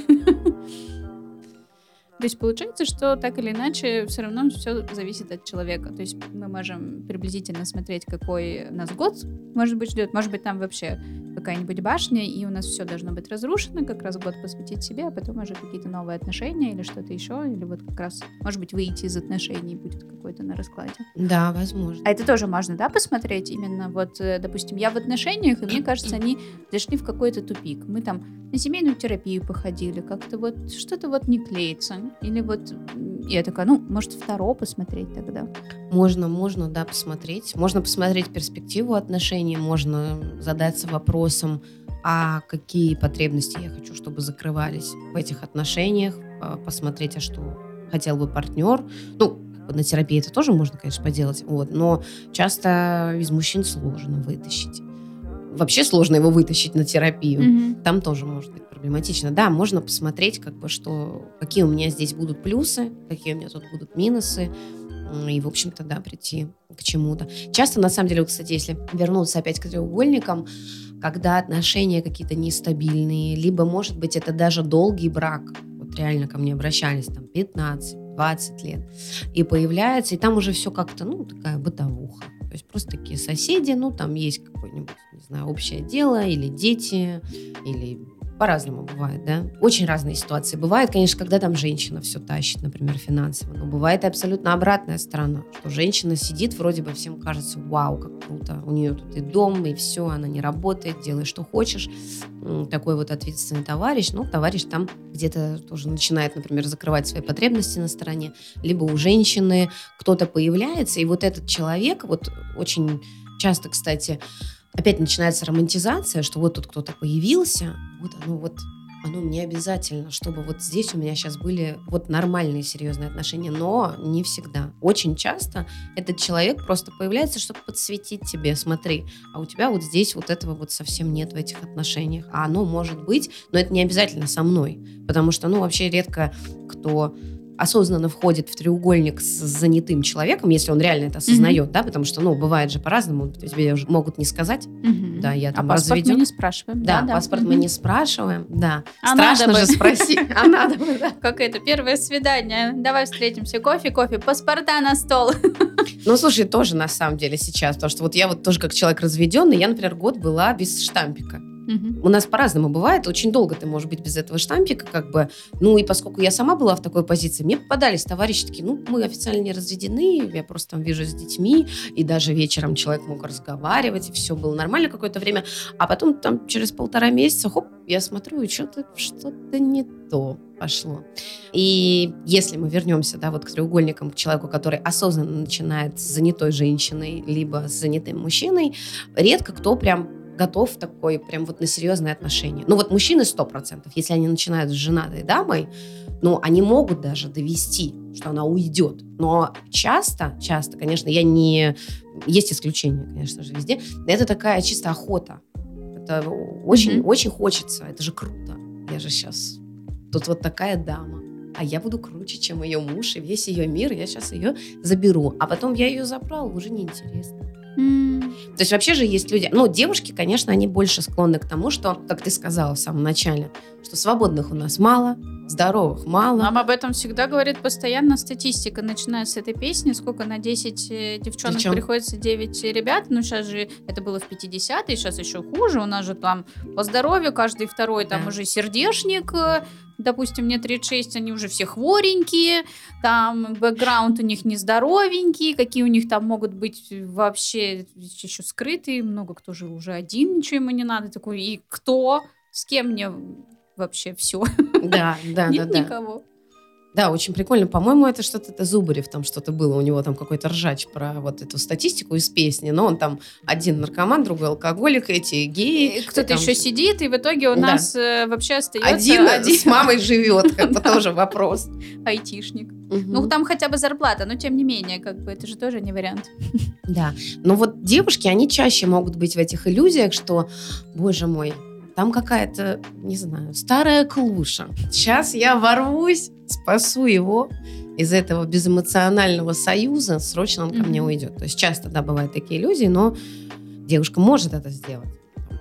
То есть получается, что так или иначе все равно все зависит от человека. То есть мы можем приблизительно смотреть, какой нас год, может быть, ждет. Может быть, там вообще какая-нибудь башня, и у нас все должно быть разрушено, как раз год посвятить себе, а потом уже какие-то новые отношения или что-то еще, или вот как раз, может быть, выйти из отношений будет какой-то на раскладе. Да, возможно. А это тоже можно, да, посмотреть? Именно вот, э, допустим, я в отношениях, и мне кажется, они зашли в какой-то тупик. Мы там на семейную терапию походили, как-то вот что-то вот не клеится. Или вот я такая, ну, может, второго посмотреть тогда? Можно, можно, да, посмотреть. Можно посмотреть перспективу отношений, можно задаться вопросом, а какие потребности я хочу, чтобы закрывались в этих отношениях, посмотреть, а что хотел бы партнер. Ну, на терапии это тоже можно, конечно, поделать, вот, но часто из мужчин сложно вытащить. Вообще сложно его вытащить на терапию. Mm-hmm. Там тоже может быть проблематично. Да, можно посмотреть, как бы, что, какие у меня здесь будут плюсы, какие у меня тут будут минусы, и, в общем-то, да, прийти к чему-то. Часто, на самом деле, вот, кстати, если вернуться опять к треугольникам, когда отношения какие-то нестабильные, либо, может быть, это даже долгий брак, вот реально ко мне обращались, там, 15, 20 лет, и появляется, и там уже все как-то, ну, такая бытовуха. То есть просто такие соседи, ну, там есть какое-нибудь, не знаю, общее дело, или дети, или по-разному бывает, да. Очень разные ситуации. Бывает, конечно, когда там женщина все тащит, например, финансово. Но бывает и абсолютно обратная сторона, что женщина сидит, вроде бы всем кажется, вау, как круто. У нее тут и дом, и все, она не работает, делай, что хочешь. Такой вот ответственный товарищ. Ну, товарищ там где-то тоже начинает, например, закрывать свои потребности на стороне. Либо у женщины кто-то появляется, и вот этот человек, вот очень часто, кстати, опять начинается романтизация, что вот тут кто-то появился, вот оно вот оно мне обязательно, чтобы вот здесь у меня сейчас были вот нормальные серьезные отношения, но не всегда. Очень часто этот человек просто появляется, чтобы подсветить тебе, смотри, а у тебя вот здесь вот этого вот совсем нет в этих отношениях, а оно может быть, но это не обязательно со мной, потому что, ну, вообще редко кто осознанно входит в треугольник с занятым человеком, если он реально это осознает, mm-hmm. да, потому что, ну, бывает же по-разному, тебе уже могут не сказать, mm-hmm. да, я там а паспорт разведен. мы не спрашиваем. Да, да паспорт mm-hmm. мы не спрашиваем, да. А Страшно надо же спросить. А надо бы, да. Как это, первое свидание, давай встретимся, кофе, кофе, паспорта на стол. Ну, слушай, тоже на самом деле сейчас, потому что вот я вот тоже как человек разведенный, я, например, год была без штампика. Угу. У нас по-разному бывает. Очень долго ты можешь быть без этого штампика, как бы. Ну, и поскольку я сама была в такой позиции, мне попадались товарищи такие, ну, мы официально не разведены, я просто там вижу с детьми, и даже вечером человек мог разговаривать, и все было нормально какое-то время. А потом там через полтора месяца, хоп, я смотрю, и что-то что-то не то пошло. И если мы вернемся, да, вот к треугольникам, к человеку, который осознанно начинает с занятой женщиной, либо с занятым мужчиной, редко кто прям готов такой прям вот на серьезные отношения. Ну вот мужчины сто процентов, если они начинают с женатой дамой, ну они могут даже довести, что она уйдет. Но часто, часто, конечно, я не... Есть исключения, конечно же, везде. Это такая чисто охота. Это очень, mm-hmm. очень хочется. Это же круто. Я же сейчас... Тут вот такая дама а я буду круче, чем ее муж, и весь ее мир, я сейчас ее заберу. А потом я ее забрал, уже неинтересно. Mm. То есть вообще же есть люди, ну, девушки, конечно, они больше склонны к тому, что, как ты сказала в самом начале, что свободных у нас мало, здоровых мало. Нам об этом всегда говорит постоянно статистика, начиная с этой песни, сколько на 10 э, девчонок Причем? приходится 9 ребят, ну сейчас же это было в 50-е, сейчас еще хуже, у нас же там по здоровью каждый второй, там да. уже сердечник, э, допустим, мне 36, они уже все хворенькие, там бэкграунд у них нездоровенький, какие у них там могут быть вообще еще скрытые, много кто же уже один, ничего ему не надо, такой, и кто, с кем мне вообще все? Да, да, Нет да. никого. Да, очень прикольно. По-моему, это что-то, это Зубарев там что-то было, у него там какой-то ржач про вот эту статистику из песни, но он там один наркоман, другой алкоголик, эти геи. Кто-то там... еще сидит, и в итоге у да. нас э, вообще остается... Один, один с мамой живет, это тоже вопрос. Айтишник. Ну, там хотя бы зарплата, но тем не менее, как бы это же тоже не вариант. Да, но вот девушки, они чаще могут быть в этих иллюзиях, что, боже мой, там какая-то, не знаю, старая клуша. Сейчас я ворвусь, спасу его из этого безэмоционального союза, срочно он ко mm-hmm. мне уйдет. То есть часто, да, бывают такие иллюзии, но девушка может это сделать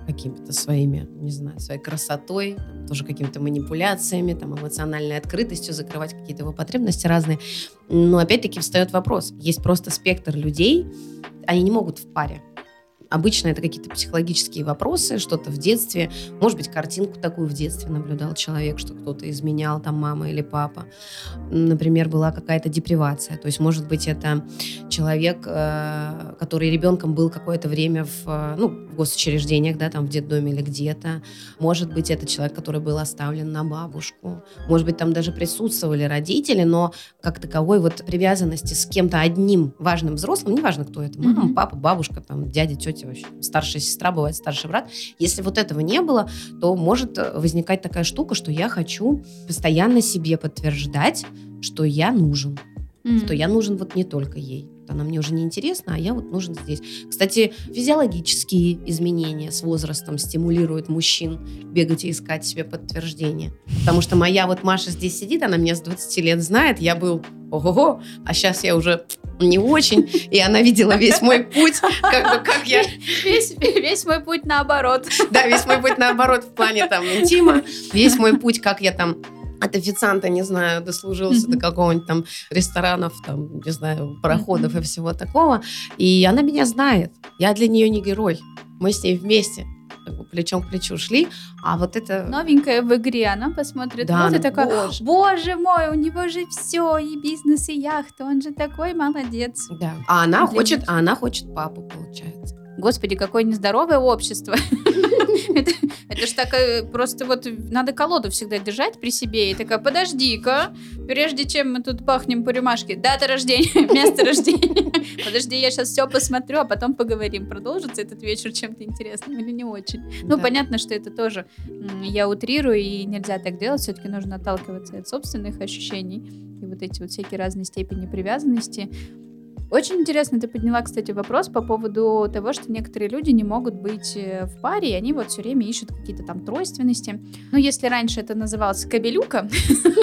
какими-то своими, не знаю, своей красотой, тоже какими-то манипуляциями, там, эмоциональной открытостью, закрывать какие-то его потребности разные. Но опять-таки встает вопрос. Есть просто спектр людей, они не могут в паре. Обычно это какие-то психологические вопросы, что-то в детстве. Может быть, картинку такую в детстве наблюдал человек, что кто-то изменял, там мама или папа. Например, была какая-то депривация. То есть, может быть, это человек, э, который ребенком был какое-то время в, э, ну, в госучреждениях, да, там в детдоме или где-то. Может быть, это человек, который был оставлен на бабушку. Может быть, там даже присутствовали родители, но как таковой вот привязанности с кем-то одним важным взрослым, неважно, кто это, мама, mm-hmm. папа, бабушка, там, дядя, тетя, вообще, старшая сестра, бывает старший брат. Если вот этого не было, то может э, возникать такая штука, что я хочу постоянно себе подтверждать, что я нужен. Mm-hmm. Что я нужен вот не только ей. Она мне уже не интересна, а я вот нужен здесь. Кстати, физиологические изменения с возрастом стимулируют мужчин бегать и искать себе подтверждение. Потому что моя вот Маша здесь сидит, она меня с 20 лет знает, я был ого-го, а сейчас я уже не очень, и она видела весь мой путь, как бы как я... Весь, весь мой путь наоборот. Да, весь мой путь наоборот в плане там интима, весь мой путь, как я там от официанта, не знаю, дослужился mm-hmm. до какого-нибудь там ресторанов, там, не знаю, пароходов mm-hmm. и всего такого. И она меня знает. Я для нее не герой. Мы с ней вместе как бы плечом к плечу шли, а вот это... Новенькая в игре, она посмотрит, да, вот и такая, боже. боже мой, у него же все, и бизнес, и яхта, он же такой молодец. Да, а она хочет, а она хочет папу, получается. Господи, какое нездоровое общество. это, это ж так просто вот надо колоду всегда держать при себе. И такая, подожди-ка, прежде чем мы тут пахнем по рюмашке, дата рождения, место рождения. Подожди, я сейчас все посмотрю, а потом поговорим, продолжится этот вечер чем-то интересным или не очень. Ну, понятно, что это тоже я утрирую, и нельзя так делать. Все-таки нужно отталкиваться от собственных ощущений и вот эти вот всякие разные степени привязанности очень интересно ты подняла, кстати, вопрос по поводу того, что некоторые люди не могут быть э, в паре, и они вот все время ищут какие-то там тройственности. Ну, если раньше это называлось кабелюка,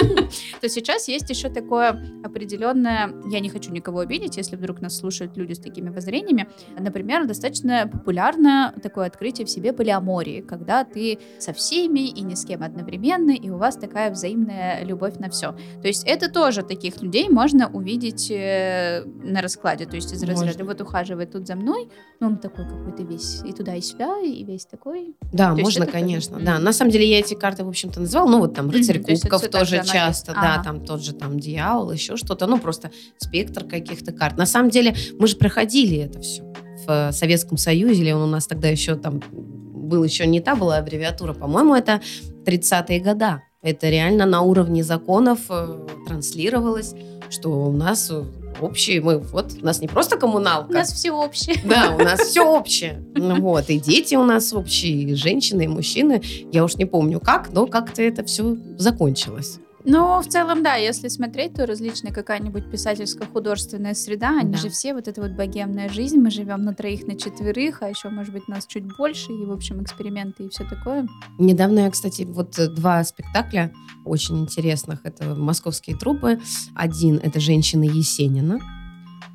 то сейчас есть еще такое определенное, я не хочу никого обидеть, если вдруг нас слушают люди с такими воззрениями, например, достаточно популярно такое открытие в себе полиамории, когда ты со всеми и ни с кем одновременно, и у вас такая взаимная любовь на все. То есть это тоже таких людей можно увидеть э, на раскладе, то есть из разряда вот ухаживает тут за мной, но он такой какой-то весь и туда, и сюда, и весь такой. Да, то можно, конечно, да. На самом деле я эти карты, в общем-то, называла, ну вот там рыцарь mm-hmm, кубков тоже часто, да, ага. там тот же там дьявол, еще что-то, ну просто спектр каких-то карт. На самом деле мы же проходили это все в Советском Союзе, или он у нас тогда еще там был еще не та была аббревиатура, по-моему, это 30-е года. Это реально на уровне законов э, транслировалось, что у нас общие, мы вот, у нас не просто коммуналка. У нас все общее. Да, у нас все общее. Вот, и дети у нас общие, и женщины, и мужчины. Я уж не помню как, но как-то это все закончилось. Ну, в целом, да, если смотреть, то различная какая-нибудь писательско-художественная среда, они да. же все, вот эта вот богемная жизнь, мы живем на троих, на четверых, а еще, может быть, нас чуть больше, и, в общем, эксперименты и все такое. Недавно я, кстати, вот э, два спектакля очень интересных, это «Московские трупы». Один — это «Женщина Есенина».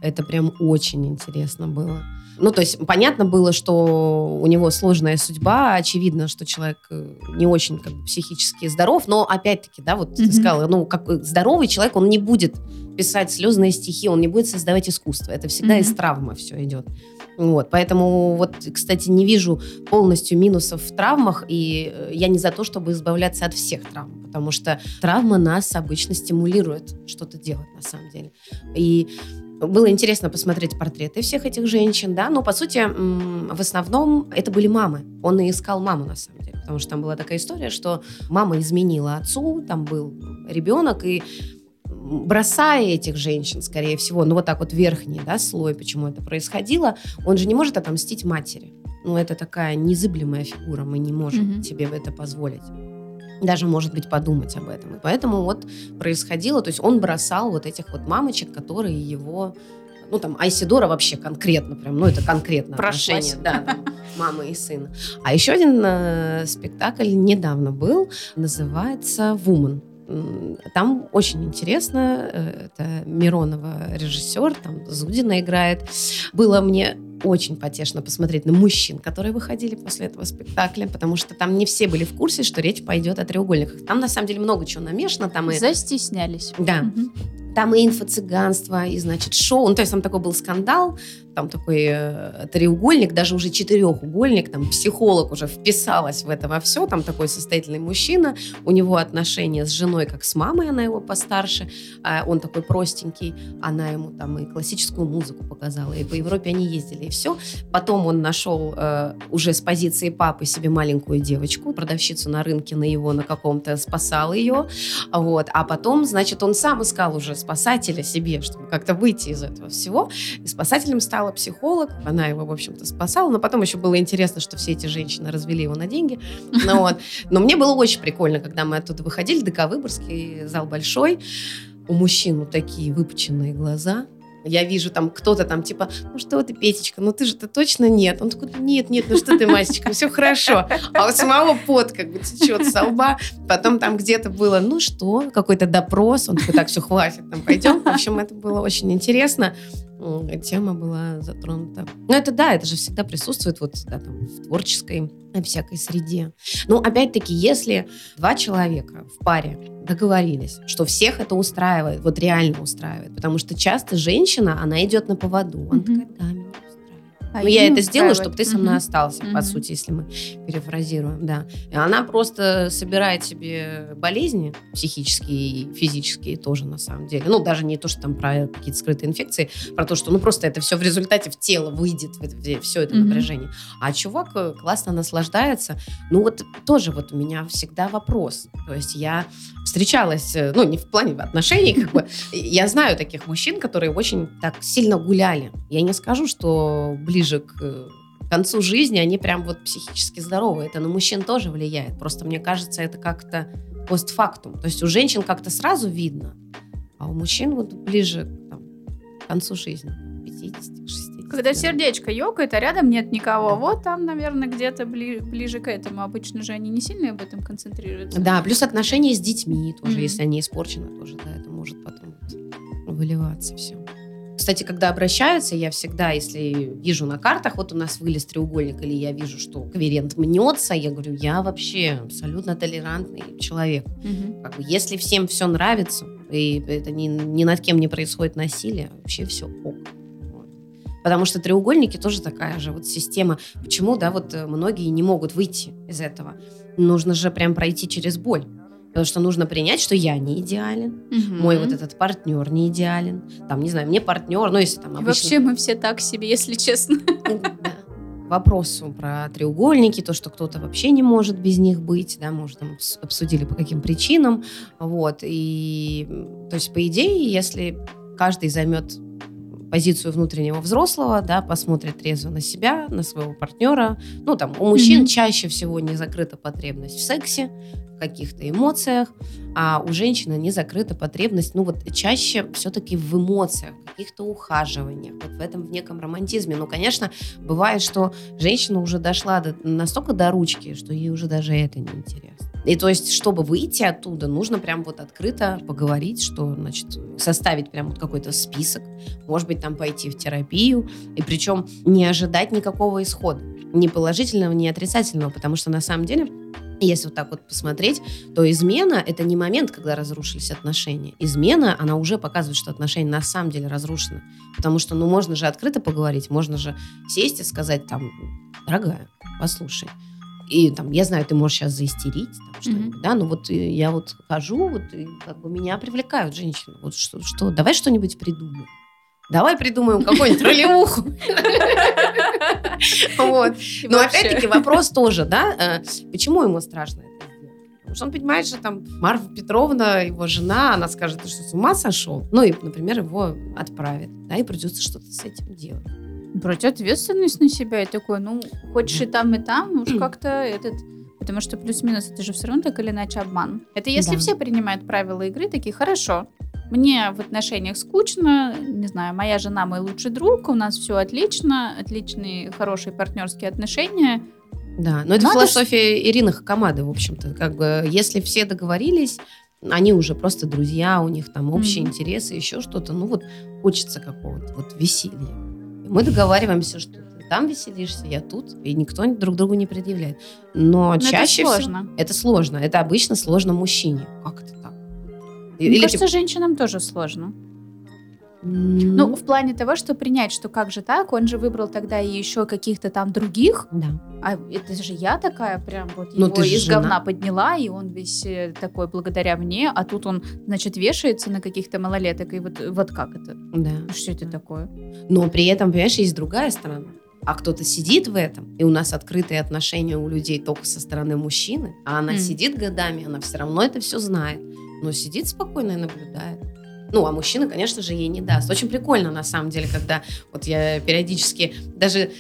Это прям очень интересно было. Ну, то есть понятно было, что у него сложная судьба, очевидно, что человек э, не очень как бы, психически здоров, но опять-таки, да, вот mm-hmm. ты сказала, ну, как здоровый человек, он не будет писать слезные стихи, он не будет создавать искусство. Это всегда mm-hmm. из травмы все идет. Вот, поэтому вот, кстати, не вижу полностью минусов в травмах, и э, я не за то, чтобы избавляться от всех травм, потому что травма нас обычно стимулирует что-то делать на самом деле. И было интересно посмотреть портреты всех этих женщин, да, но, по сути, в основном это были мамы. Он и искал маму, на самом деле, потому что там была такая история, что мама изменила отцу, там был ребенок, и бросая этих женщин, скорее всего, ну вот так вот верхний да, слой, почему это происходило, он же не может отомстить матери. Ну это такая незыблемая фигура, мы не можем mm-hmm. себе это позволить даже, может быть, подумать об этом. И поэтому вот происходило, то есть он бросал вот этих вот мамочек, которые его ну, там, Айсидора вообще конкретно, прям, ну, это конкретно отношение, да, там, мамы и сына. А еще один э, спектакль недавно был, называется «Woman». Там очень интересно, э, это Миронова режиссер, там Зудина играет. Было мне очень потешно посмотреть на мужчин, которые выходили после этого спектакля, потому что там не все были в курсе, что речь пойдет о треугольниках. Там на самом деле много чего намешано. Там и... Застеснялись. Да. Угу. Там и инфо-цыганство, и, значит, шоу. Ну, то есть там такой был скандал, там такой э, треугольник, даже уже четырехугольник, там психолог уже вписалась в это во все, там такой состоятельный мужчина, у него отношения с женой как с мамой, она его постарше, а он такой простенький, она ему там и классическую музыку показала, и по Европе они ездили, и все. Потом он нашел э, уже с позиции папы себе маленькую девочку, продавщицу на рынке на его на каком-то, спасал ее, вот, а потом, значит, он сам искал уже спасателя себе, чтобы как-то выйти из этого всего, и спасателем стал сначала психолог, она его, в общем-то, спасала, но потом еще было интересно, что все эти женщины развели его на деньги. Ну, вот. Но мне было очень прикольно, когда мы оттуда выходили, ДК Выборгский, зал большой, у мужчин вот такие выпученные глаза, я вижу там кто-то там типа, ну что ты, Петечка, ну ты же-то точно нет. Он такой, нет, нет, ну что ты, Масечка, все хорошо. А у самого пот как бы течет со лба. Потом там где-то было, ну что, какой-то допрос. Он такой, так, все, хватит, там пойдем. В общем, это было очень интересно тема была затронута. Ну, это да, это же всегда присутствует вот да, там, в творческой всякой среде. Но опять-таки, если два человека в паре договорились, что всех это устраивает, вот реально устраивает, потому что часто женщина, она идет на поводу, она mm-hmm. такая, да, а я это сделаю, чтобы ты со мной угу. остался, угу. по сути, если мы перефразируем, да. И она просто собирает себе болезни психические и физические тоже, на самом деле. Ну, даже не то, что там про какие-то скрытые инфекции, про то, что, ну, просто это все в результате в тело выйдет, все это угу. напряжение. А чувак э, классно наслаждается. Ну, вот тоже вот у меня всегда вопрос. То есть я встречалась, э, ну, не в плане отношений, как бы, я знаю таких мужчин, которые очень так сильно гуляли. Я не скажу, что ближе к э, концу жизни они прям вот психически здоровы. Это на мужчин тоже влияет. Просто мне кажется, это как-то постфактум. То есть у женщин как-то сразу видно, а у мужчин вот ближе там, к концу жизни, 50 60 Когда сердечко ёкает, а рядом нет никого, вот там, наверное, где-то бли- ближе к этому. Обычно же они не сильно об этом концентрируются. Да, плюс отношения с детьми тоже, Мгм. если они испорчены, тоже, да, это может потом выливаться все. Кстати, когда обращаются, я всегда, если вижу на картах, вот у нас вылез треугольник, или я вижу, что клиент мнется, я говорю, я вообще абсолютно толерантный человек. Мгм. Как бы, если всем все нравится, и это ни, ни над кем не происходит насилие, вообще все ок. Потому что треугольники тоже такая же вот система. Почему, да, вот э, многие не могут выйти из этого? Нужно же прям пройти через боль. Потому что нужно принять, что я не идеален, Мгм. мой вот этот партнер не идеален. Там, не знаю, мне партнер, ну, если там обычно... Вообще мы все так себе, если честно. Да. Вопросу про треугольники, то, что кто-то вообще не может без них быть, да, мы уже там обс- обсудили по каким причинам, вот, и, то есть, по идее, если каждый займет позицию внутреннего взрослого, да, посмотрит трезво на себя, на своего партнера, ну, там, у мужчин Мгм. чаще всего не закрыта потребность в сексе, в каких-то эмоциях, а у женщины не закрыта потребность, ну вот чаще все-таки в эмоциях, в каких-то ухаживаниях, вот в этом в неком романтизме. Ну, конечно, бывает, что женщина уже дошла до, настолько до ручки, что ей уже даже это не интересно. И то есть, чтобы выйти оттуда, нужно прям вот открыто поговорить, что, значит, составить прям вот какой-то список, может быть, там пойти в терапию, и причем не ожидать никакого исхода, ни положительного, ни отрицательного, потому что на самом деле если вот так вот посмотреть, то измена – это не момент, когда разрушились отношения. Измена, она уже показывает, что отношения на самом деле разрушены. Потому что, ну, можно же открыто поговорить, можно же сесть и сказать там, дорогая, послушай, и там, я знаю, ты можешь сейчас заистерить, там, что-нибудь, да, но вот э, я вот хожу, вот и как бы меня привлекают женщины. Вот что, что давай что-нибудь придумаем. Давай придумаем какую-нибудь ролевуху. Вот. Но опять-таки вопрос тоже, да, э, почему ему страшно это сделать? Потому что он понимает, что там Марфа Петровна, его жена, она скажет, ты что, с ума сошел? Ну и, например, его отправит, да, и придется что-то с этим делать. Брать ответственность на себя и такой, ну, хочешь и там, и там, уж как-то этот... Потому что плюс-минус это же все равно так или иначе обман. Это если Да. все принимают правила игры, такие, хорошо, мне в отношениях скучно, не знаю, моя жена мой лучший друг, у нас все отлично, отличные, хорошие партнерские отношения. Да, но это Надо философия Ирины Хакамады, в общем-то. Как бы, если все договорились, они уже просто друзья, у них там общие Мгм. интересы, еще что-то. Ну вот хочется какого-то вот веселья. Мы договариваемся, что ты там веселишься, я тут, и никто друг другу не предъявляет. Но, Но чаще это всего- сложно. это сложно. Это обычно сложно мужчине. Как это так? Мне Или кажется, типа, женщинам тоже сложно. Ну, в плане того, что принять, что как же так, он же выбрал тогда и еще каких-то там других, да. а это же я такая прям вот Ну, его из жена. говна подняла, и он весь э, такой благодаря мне, а тут он, значит, вешается на каких-то малолеток, и вот, вот как это? Да. Ну, Что это такое? Но при этом, понимаешь, есть другая сторона. А кто-то сидит в этом, и у нас открытые отношения у людей только со стороны мужчины, а она М. сидит годами, она все равно это все знает, но сидит спокойно и наблюдает. Ну, а мужчина, конечно же, ей не даст. Очень прикольно, на самом деле, когда вот я периодически, даже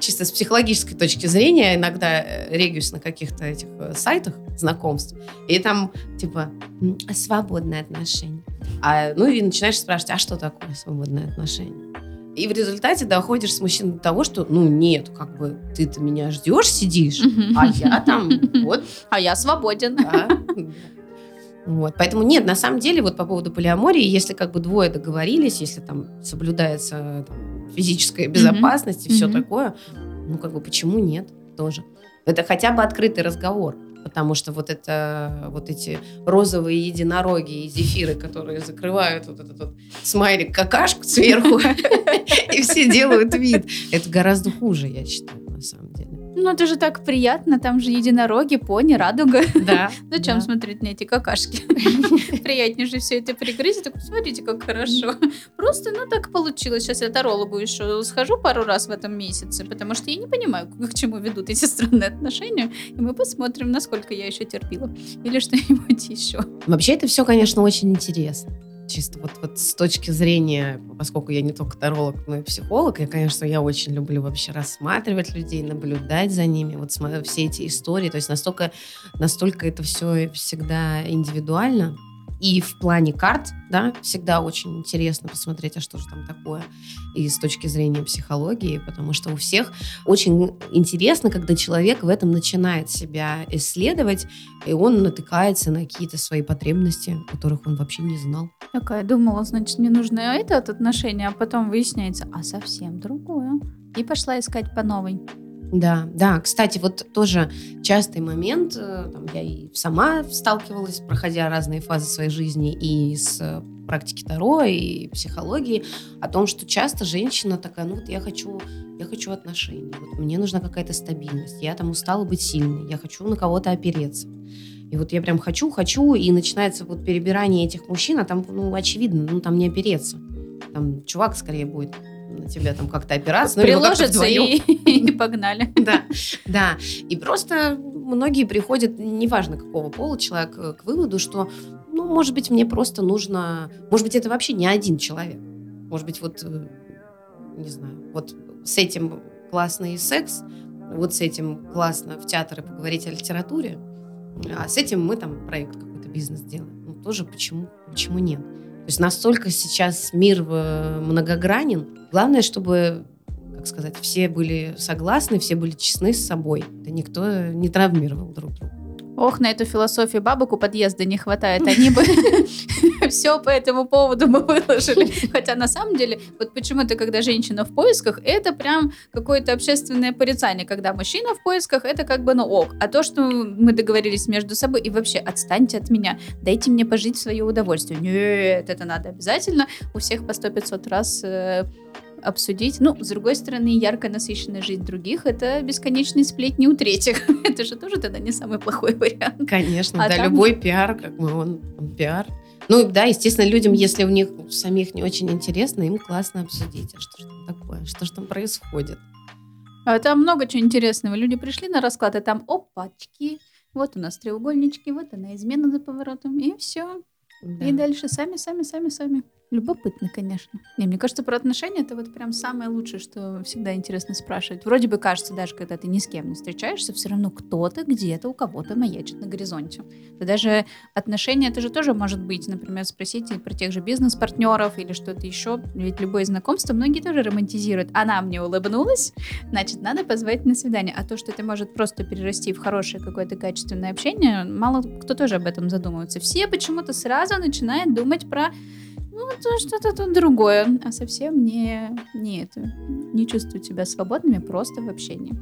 чисто с психологической точки зрения, иногда э, регаюсь на каких-то этих э, сайтах знакомств, и там, типа, м, свободные отношения. А, ну, и начинаешь спрашивать, а что такое свободные отношения? И в результате доходишь с мужчиной до того, что, ну, нет, как бы, ты-то меня ждешь, сидишь, а я там, вот, А я свободен. да. Вот, поэтому нет, на самом деле, вот по поводу полиамории, если как бы двое договорились, если там соблюдается там, физическая безопасность и все Мгм. такое, ну как бы почему нет тоже? Это хотя бы открытый разговор, потому что вот это вот эти розовые единороги и зефиры, которые закрывают вот этот вот смайлик какашку сверху, и все делают вид, это гораздо хуже, я считаю, на самом деле. Ну, это же так приятно, там же единороги, пони, радуга. Да. Зачем да. смотреть на эти какашки? Приятнее же все это пригрызть. Так посмотрите, как хорошо. Просто, ну, так получилось. Сейчас я тарологу еще схожу пару раз в этом месяце, потому что я не понимаю, к чему ведут эти странные отношения. И мы посмотрим, насколько я еще терпила. Или что-нибудь еще. Вообще это все, конечно, очень интересно. Чисто вот, вот с точки зрения, поскольку я не только таролог, но и психолог, я, конечно, я очень люблю вообще рассматривать людей, наблюдать за ними, вот все эти истории. То есть настолько, настолько это все всегда индивидуально. И в плане карт, да, всегда очень интересно посмотреть, а что же там такое, и с точки зрения психологии, потому что у всех очень интересно, когда человек в этом начинает себя исследовать, и он натыкается на какие-то свои потребности, которых он вообще не знал. Такая думала, значит, мне нужно это от отношения, а потом выясняется, а совсем другое. И пошла искать по новой. Да, да. Кстати, вот тоже частый момент, э, там, я и сама сталкивалась, проходя разные фазы своей жизни и с э, практики Таро, и психологии, о том, что часто женщина такая, ну вот я хочу, я хочу отношений, вот мне нужна какая-то стабильность, я там устала быть сильной, я хочу на кого-то опереться. И вот я прям хочу, хочу, и начинается вот перебирание этих мужчин, а там, ну, очевидно, ну, там не опереться. Там чувак скорее будет на тебя там как-то опираться. Ну, Приложится и, и погнали. Да, да. И просто многие приходят, неважно какого пола человек, э, к выводу, что, ну, может быть, мне просто нужно... Может быть, это вообще не один человек. Может быть, вот, э, не знаю, вот с этим классный секс, вот с этим классно в театр и поговорить о литературе, а с этим мы там проект какой-то бизнес делаем. Ну, тоже почему, почему нет? То есть настолько сейчас мир э, многогранен. Главное, чтобы, как сказать, все были согласны, все были честны с собой. Да никто не травмировал друг друга. Ох, на эту философию бабок у подъезда не хватает. Они бы все по этому поводу мы выложили. Хотя на самом деле, вот почему-то, когда женщина в поисках, это прям какое-то общественное порицание. Когда мужчина в поисках, это как бы ну ок. А то, что мы договорились между собой, и вообще отстаньте от меня, дайте мне пожить в свое удовольствие. Нет, это надо обязательно у всех по сто пятьсот раз э, обсудить. Ну, с другой стороны, ярко насыщенная жизнь других — это бесконечные сплетни у третьих. это же тоже тогда не самый плохой вариант. Конечно, а да, там... любой пиар, как бы он, он пиар. Ну, да, естественно, людям, если у них самих не очень интересно, им классно обсудить, а что же там такое, что же там происходит. А там много чего интересного. Люди пришли на расклад, и там опачки, вот у нас треугольнички, вот она измена за поворотом, и все. Да. И дальше сами, сами, сами, сами. Любопытно, конечно. Не, мне кажется, про отношения это вот прям самое лучшее, что всегда интересно спрашивать. Вроде бы кажется, даже когда ты ни с кем не встречаешься, все равно кто-то где-то у кого-то маячит на горизонте. Да даже отношения, это же тоже может быть, например, спросите про тех же бизнес-партнеров или что-то еще. Ведь любое знакомство многие тоже романтизируют. Она мне улыбнулась, значит, надо позвать на свидание. А то, что это может просто перерасти в хорошее какое-то качественное общение, мало кто тоже об этом задумывается. Все почему-то сразу начинают думать про ну, это что-то тут другое, а совсем не, не это. Не чувствую себя свободными просто в общении.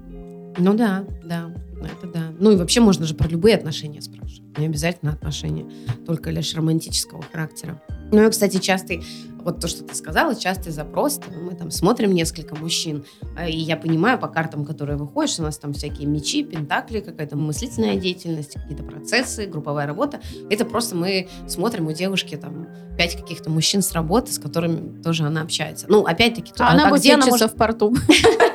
Ну да, да, это да. Ну и вообще можно же про любые отношения спрашивать. Не обязательно отношения, только лишь романтического характера. Ну и, кстати, частый, вот то, что ты сказала, частый запрос, мы там смотрим несколько мужчин, а, и я понимаю по картам, которые выходят, что у нас там всякие мечи, пентакли, какая-то мыслительная деятельность, какие-то процессы, групповая работа. Это просто мы смотрим у девушки там пять каких-то мужчин с работы, с которыми тоже она общается. Ну, опять-таки, а, она а где она может... в порту.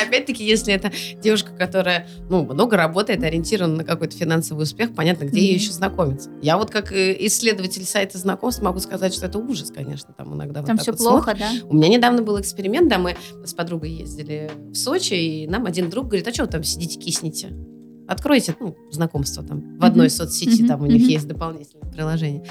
опять-таки, если это девушка, которая, ну, много работает, ориентирована на какой-то финансовый успех, понятно, где mm-hmm. ей еще знакомиться. Я вот как э, исследователь сайта знакомств могу сказать, что это ужас, конечно, там иногда Там вот все вот плохо, смотрим. да? У меня недавно был эксперимент, да, мы с подругой ездили в Сочи, и нам один друг говорит, а что вы там сидите, киснете? Откройте ну, знакомство там в одной mm-hmm. соцсети, mm-hmm. там у них mm-hmm. есть дополнительное приложение.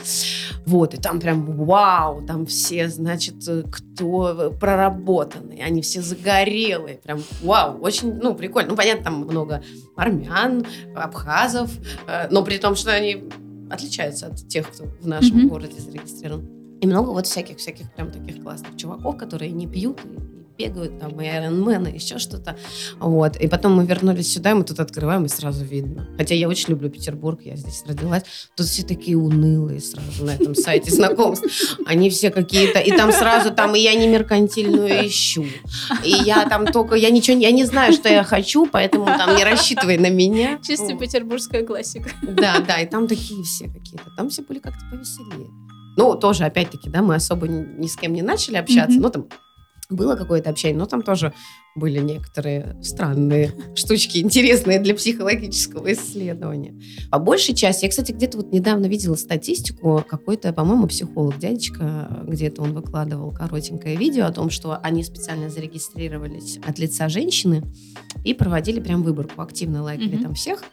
Вот, и там прям вау, там все, значит, кто проработанные, они все загорелые, прям вау, очень, ну, прикольно. Ну, понятно, там много армян, абхазов, э, но при том, что они отличаются от тех, кто в нашем mm-hmm. городе зарегистрирован. И много вот всяких-всяких прям таких классных чуваков, которые не пьют и бегают, там, и Iron еще что-то. Вот. И потом мы вернулись сюда, и мы тут открываем, и сразу видно. Хотя я очень люблю Петербург, я здесь родилась. Тут все такие унылые сразу на этом сайте знакомств. Они все какие-то... И там сразу там, и я не меркантильную ищу. И я там только... Я ничего... Я не знаю, что я хочу, поэтому там не рассчитывай на меня. Чисто петербургская классика. Да, да, и там такие все какие-то. Там все были как-то повеселее. Ну, тоже, опять-таки, да, мы особо ни, ни с кем не начали общаться. Mm-hmm. Ну, там было какое-то общение, но там тоже были некоторые странные штучки, интересные для психологического исследования. По большей части, я, кстати, где-то вот недавно видела статистику, какой-то, по-моему, психолог, дядечка, где-то он выкладывал коротенькое видео о том, что они специально зарегистрировались от лица женщины и проводили прям выборку, активно лайкали mm-hmm. там всех,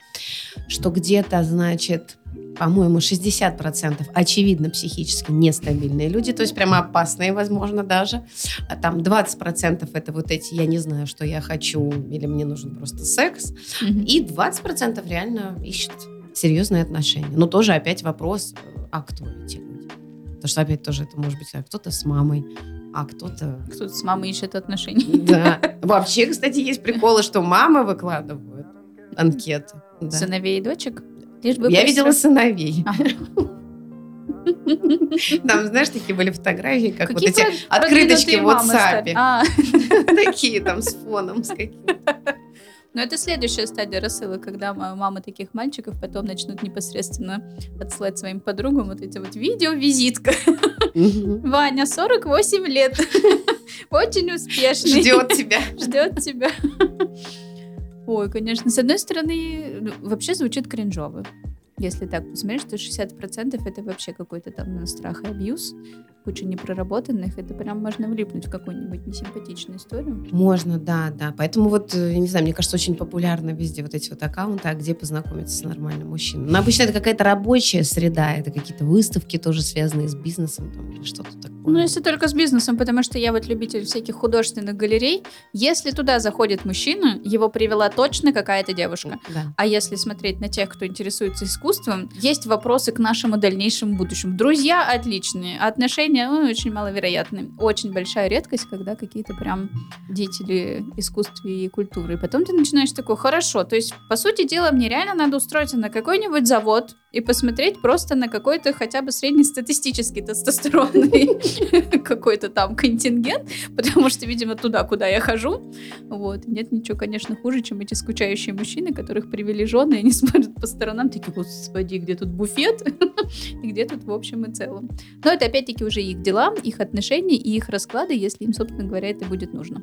что где-то, значит, по-моему, 60% очевидно психически нестабильные люди, то есть прямо опасные, возможно, даже. А там 20% это вот эти «я не знаю, что я хочу» или «мне нужен просто секс». Mm-hmm. И 20% реально ищет серьезные отношения. Но тоже опять вопрос, а кто эти люди? Потому что опять тоже это может быть а кто-то с мамой, а кто-то... Кто-то с мамой ищет отношения. Да. Вообще, кстати, есть приколы, что мамы выкладывают анкеты. Да. Сыновей и дочек? Лишь бы Я видела сыновей. А. Там, знаешь, такие были фотографии, как Какие вот эти открыточки в WhatsApp. А. Такие там с фоном, с каким-то. Но это следующая стадия рассылок, когда мамы таких мальчиков потом начнут непосредственно отсылать своим подругам вот эти вот видео-визитка. Ваня, 48 лет, очень успешный. Ждет тебя. Ждет тебя. Ой, конечно. С одной стороны, ну, вообще звучит кринжово. Если так посмотреть, что 60% это вообще какой-то там страх и абьюз куча непроработанных, это прям можно влипнуть в какую-нибудь несимпатичную историю. Можно, да, да. Поэтому вот, э, не знаю, мне кажется, очень популярны везде вот эти вот аккаунты, а где познакомиться с нормальным мужчиной. Но обычно это какая-то рабочая среда, это какие-то выставки тоже связанные с бизнесом там, или что-то такое. Ну, если только с бизнесом, потому что я вот любитель всяких художественных галерей. Если туда заходит мужчина, его привела точно какая-то девушка. Да. А если смотреть на тех, кто интересуется искусством, есть вопросы к нашему дальнейшему будущему. Друзья отличные, отношения ну, очень маловероятны. Очень большая редкость, когда какие-то прям деятели искусства и культуры. И потом ты начинаешь такой, хорошо, то есть, по сути дела, мне реально надо устроиться на какой-нибудь завод и посмотреть просто на какой-то хотя бы среднестатистический тестостеронный какой-то там контингент, потому что, видимо, туда, куда я хожу. Вот. Нет ничего, конечно, хуже, чем эти скучающие мужчины, которых привели жены, и они смотрят по сторонам, такие, господи, где тут буфет? и где тут в общем и целом. Но это опять-таки уже их дела, их отношения и их расклады, если им, собственно говоря, это будет нужно.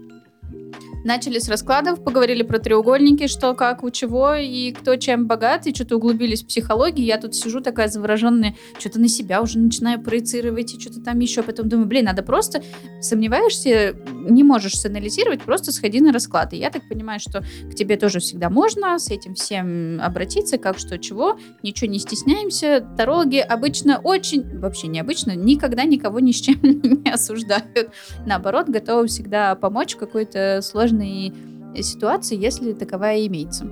Начали с раскладов, поговорили про треугольники, что, как, у чего, и кто чем богат, и что-то углубились в психологию. Я тут сижу такая завороженная, что-то на себя уже начинаю проецировать, и что-то там еще. Потом думаю, блин, надо просто, сомневаешься, не можешь санализировать, просто сходи на расклад. И я так понимаю, что к тебе тоже всегда можно с этим всем обратиться, как, что, чего, ничего не стесняемся. Тарологи обычно очень, вообще необычно, никогда никого ни с чем не осуждают. Наоборот, готовы всегда помочь в какой-то сложной сложной ситуации, если таковая имеется.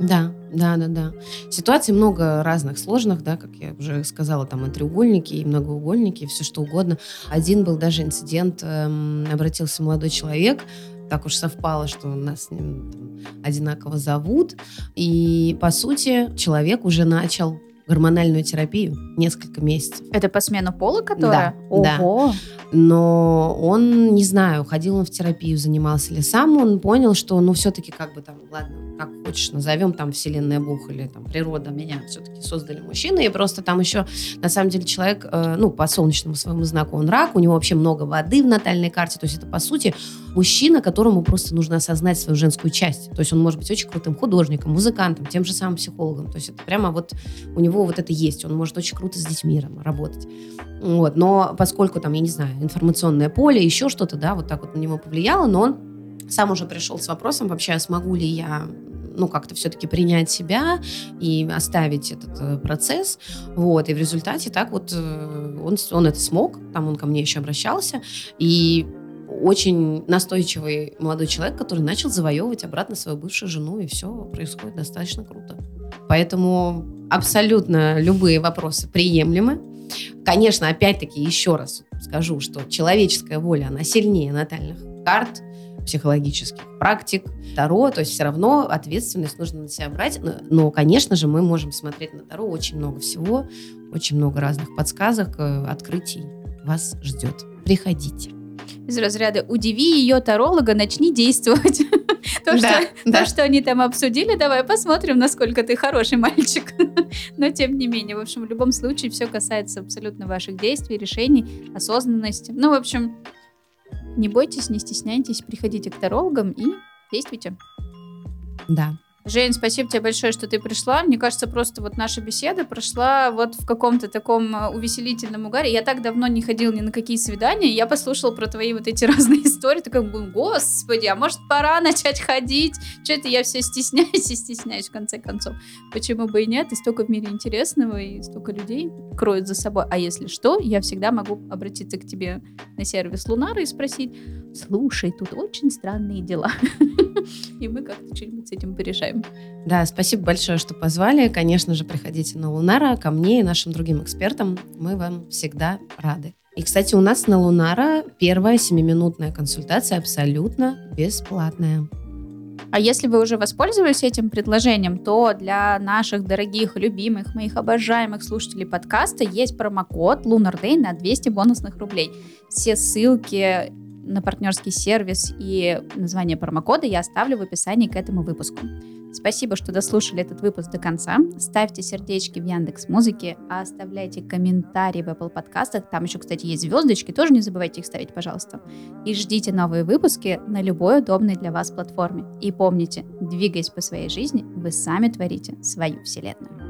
Да, да, да, да. Ситуаций много разных, сложных, да, как я уже сказала, там и треугольники, и многоугольники, и все что угодно. Один был даже инцидент, эм, обратился молодой человек, так уж совпало, что нас с ним там, одинаково зовут, и, по сути, человек уже начал гормональную терапию несколько месяцев. Это по смену пола, которая? Да, Ого. да. Но он, не знаю, ходил он в терапию, занимался ли сам, он понял, что, ну, все-таки как бы там, ладно, как хочешь, назовем там вселенная Бог или там природа меня все-таки создали мужчины, и просто там еще, на самом деле, человек, э, ну, по солнечному своему знаку он рак, у него вообще много воды в натальной карте, то есть это, по сути, мужчина, которому просто нужно осознать свою женскую часть. То есть он может быть очень крутым художником, музыкантом, тем же самым психологом. То есть это прямо вот у него вот это есть. Он может очень круто с детьми работать. Вот. Но поскольку там, я не знаю, информационное поле, еще что-то, да, вот так вот на него повлияло, но он сам уже пришел с вопросом вообще, а смогу ли я ну, как-то все-таки принять себя и оставить этот э, процесс. Вот, и в результате так вот э, он, он это смог, там он ко мне еще обращался, и очень настойчивый молодой человек, который начал завоевывать обратно свою бывшую жену, и все происходит достаточно круто. Поэтому абсолютно любые вопросы приемлемы. Конечно, опять-таки, еще раз скажу, что человеческая воля, она сильнее натальных карт, психологических практик, Таро, то есть все равно ответственность нужно на себя брать. Но, но, конечно же, мы можем смотреть на Таро очень много всего, очень много разных подсказок, э, открытий вас ждет. Приходите из разряда «удиви ее таролога, начни действовать». То, да, что, да. то, что они там обсудили, давай посмотрим, насколько ты хороший мальчик. Но тем не менее, в общем, в любом случае все касается абсолютно ваших действий, решений, осознанности. Ну, в общем, Не бойтесь, не стесняйтесь, приходите к тарологам и действуйте. Да. Жень, спасибо тебе большое, что ты пришла. Мне кажется, просто вот наша беседа прошла вот в каком-то таком э, увеселительном угаре. Я так давно не ходила ни на какие свидания. Я послушала про твои вот эти разные истории. Такая, господи, а может пора начать ходить? Что-то я все стесняюсь и стесняюсь в конце концов. Почему бы и нет? И столько в мире интересного, и столько людей кроют за собой. А если что, я всегда могу обратиться к тебе на сервис Лунара и спросить, слушай, тут очень странные дела. И мы как-то что-нибудь с этим порешаем. Да, спасибо большое, что позвали. Конечно же, приходите на Лунара ко мне и нашим другим экспертам. Мы вам всегда рады. И, кстати, у нас на Лунара первая семиминутная консультация абсолютно бесплатная. А если вы уже воспользовались этим предложением, то для наших дорогих, любимых, моих обожаемых слушателей подкаста есть промокод Lunar Day на 200 бонусных рублей. Все ссылки на партнерский сервис и название промокода я оставлю в описании к этому выпуску. Спасибо, что дослушали этот выпуск до конца. Ставьте сердечки в Яндекс Музыке, а оставляйте комментарии в Apple подкастах. Там еще, кстати, есть звездочки, тоже не забывайте их ставить, пожалуйста. И ждите новые выпуски на любой удобной для вас платформе. И помните, двигаясь по своей жизни, вы сами творите свою вселенную.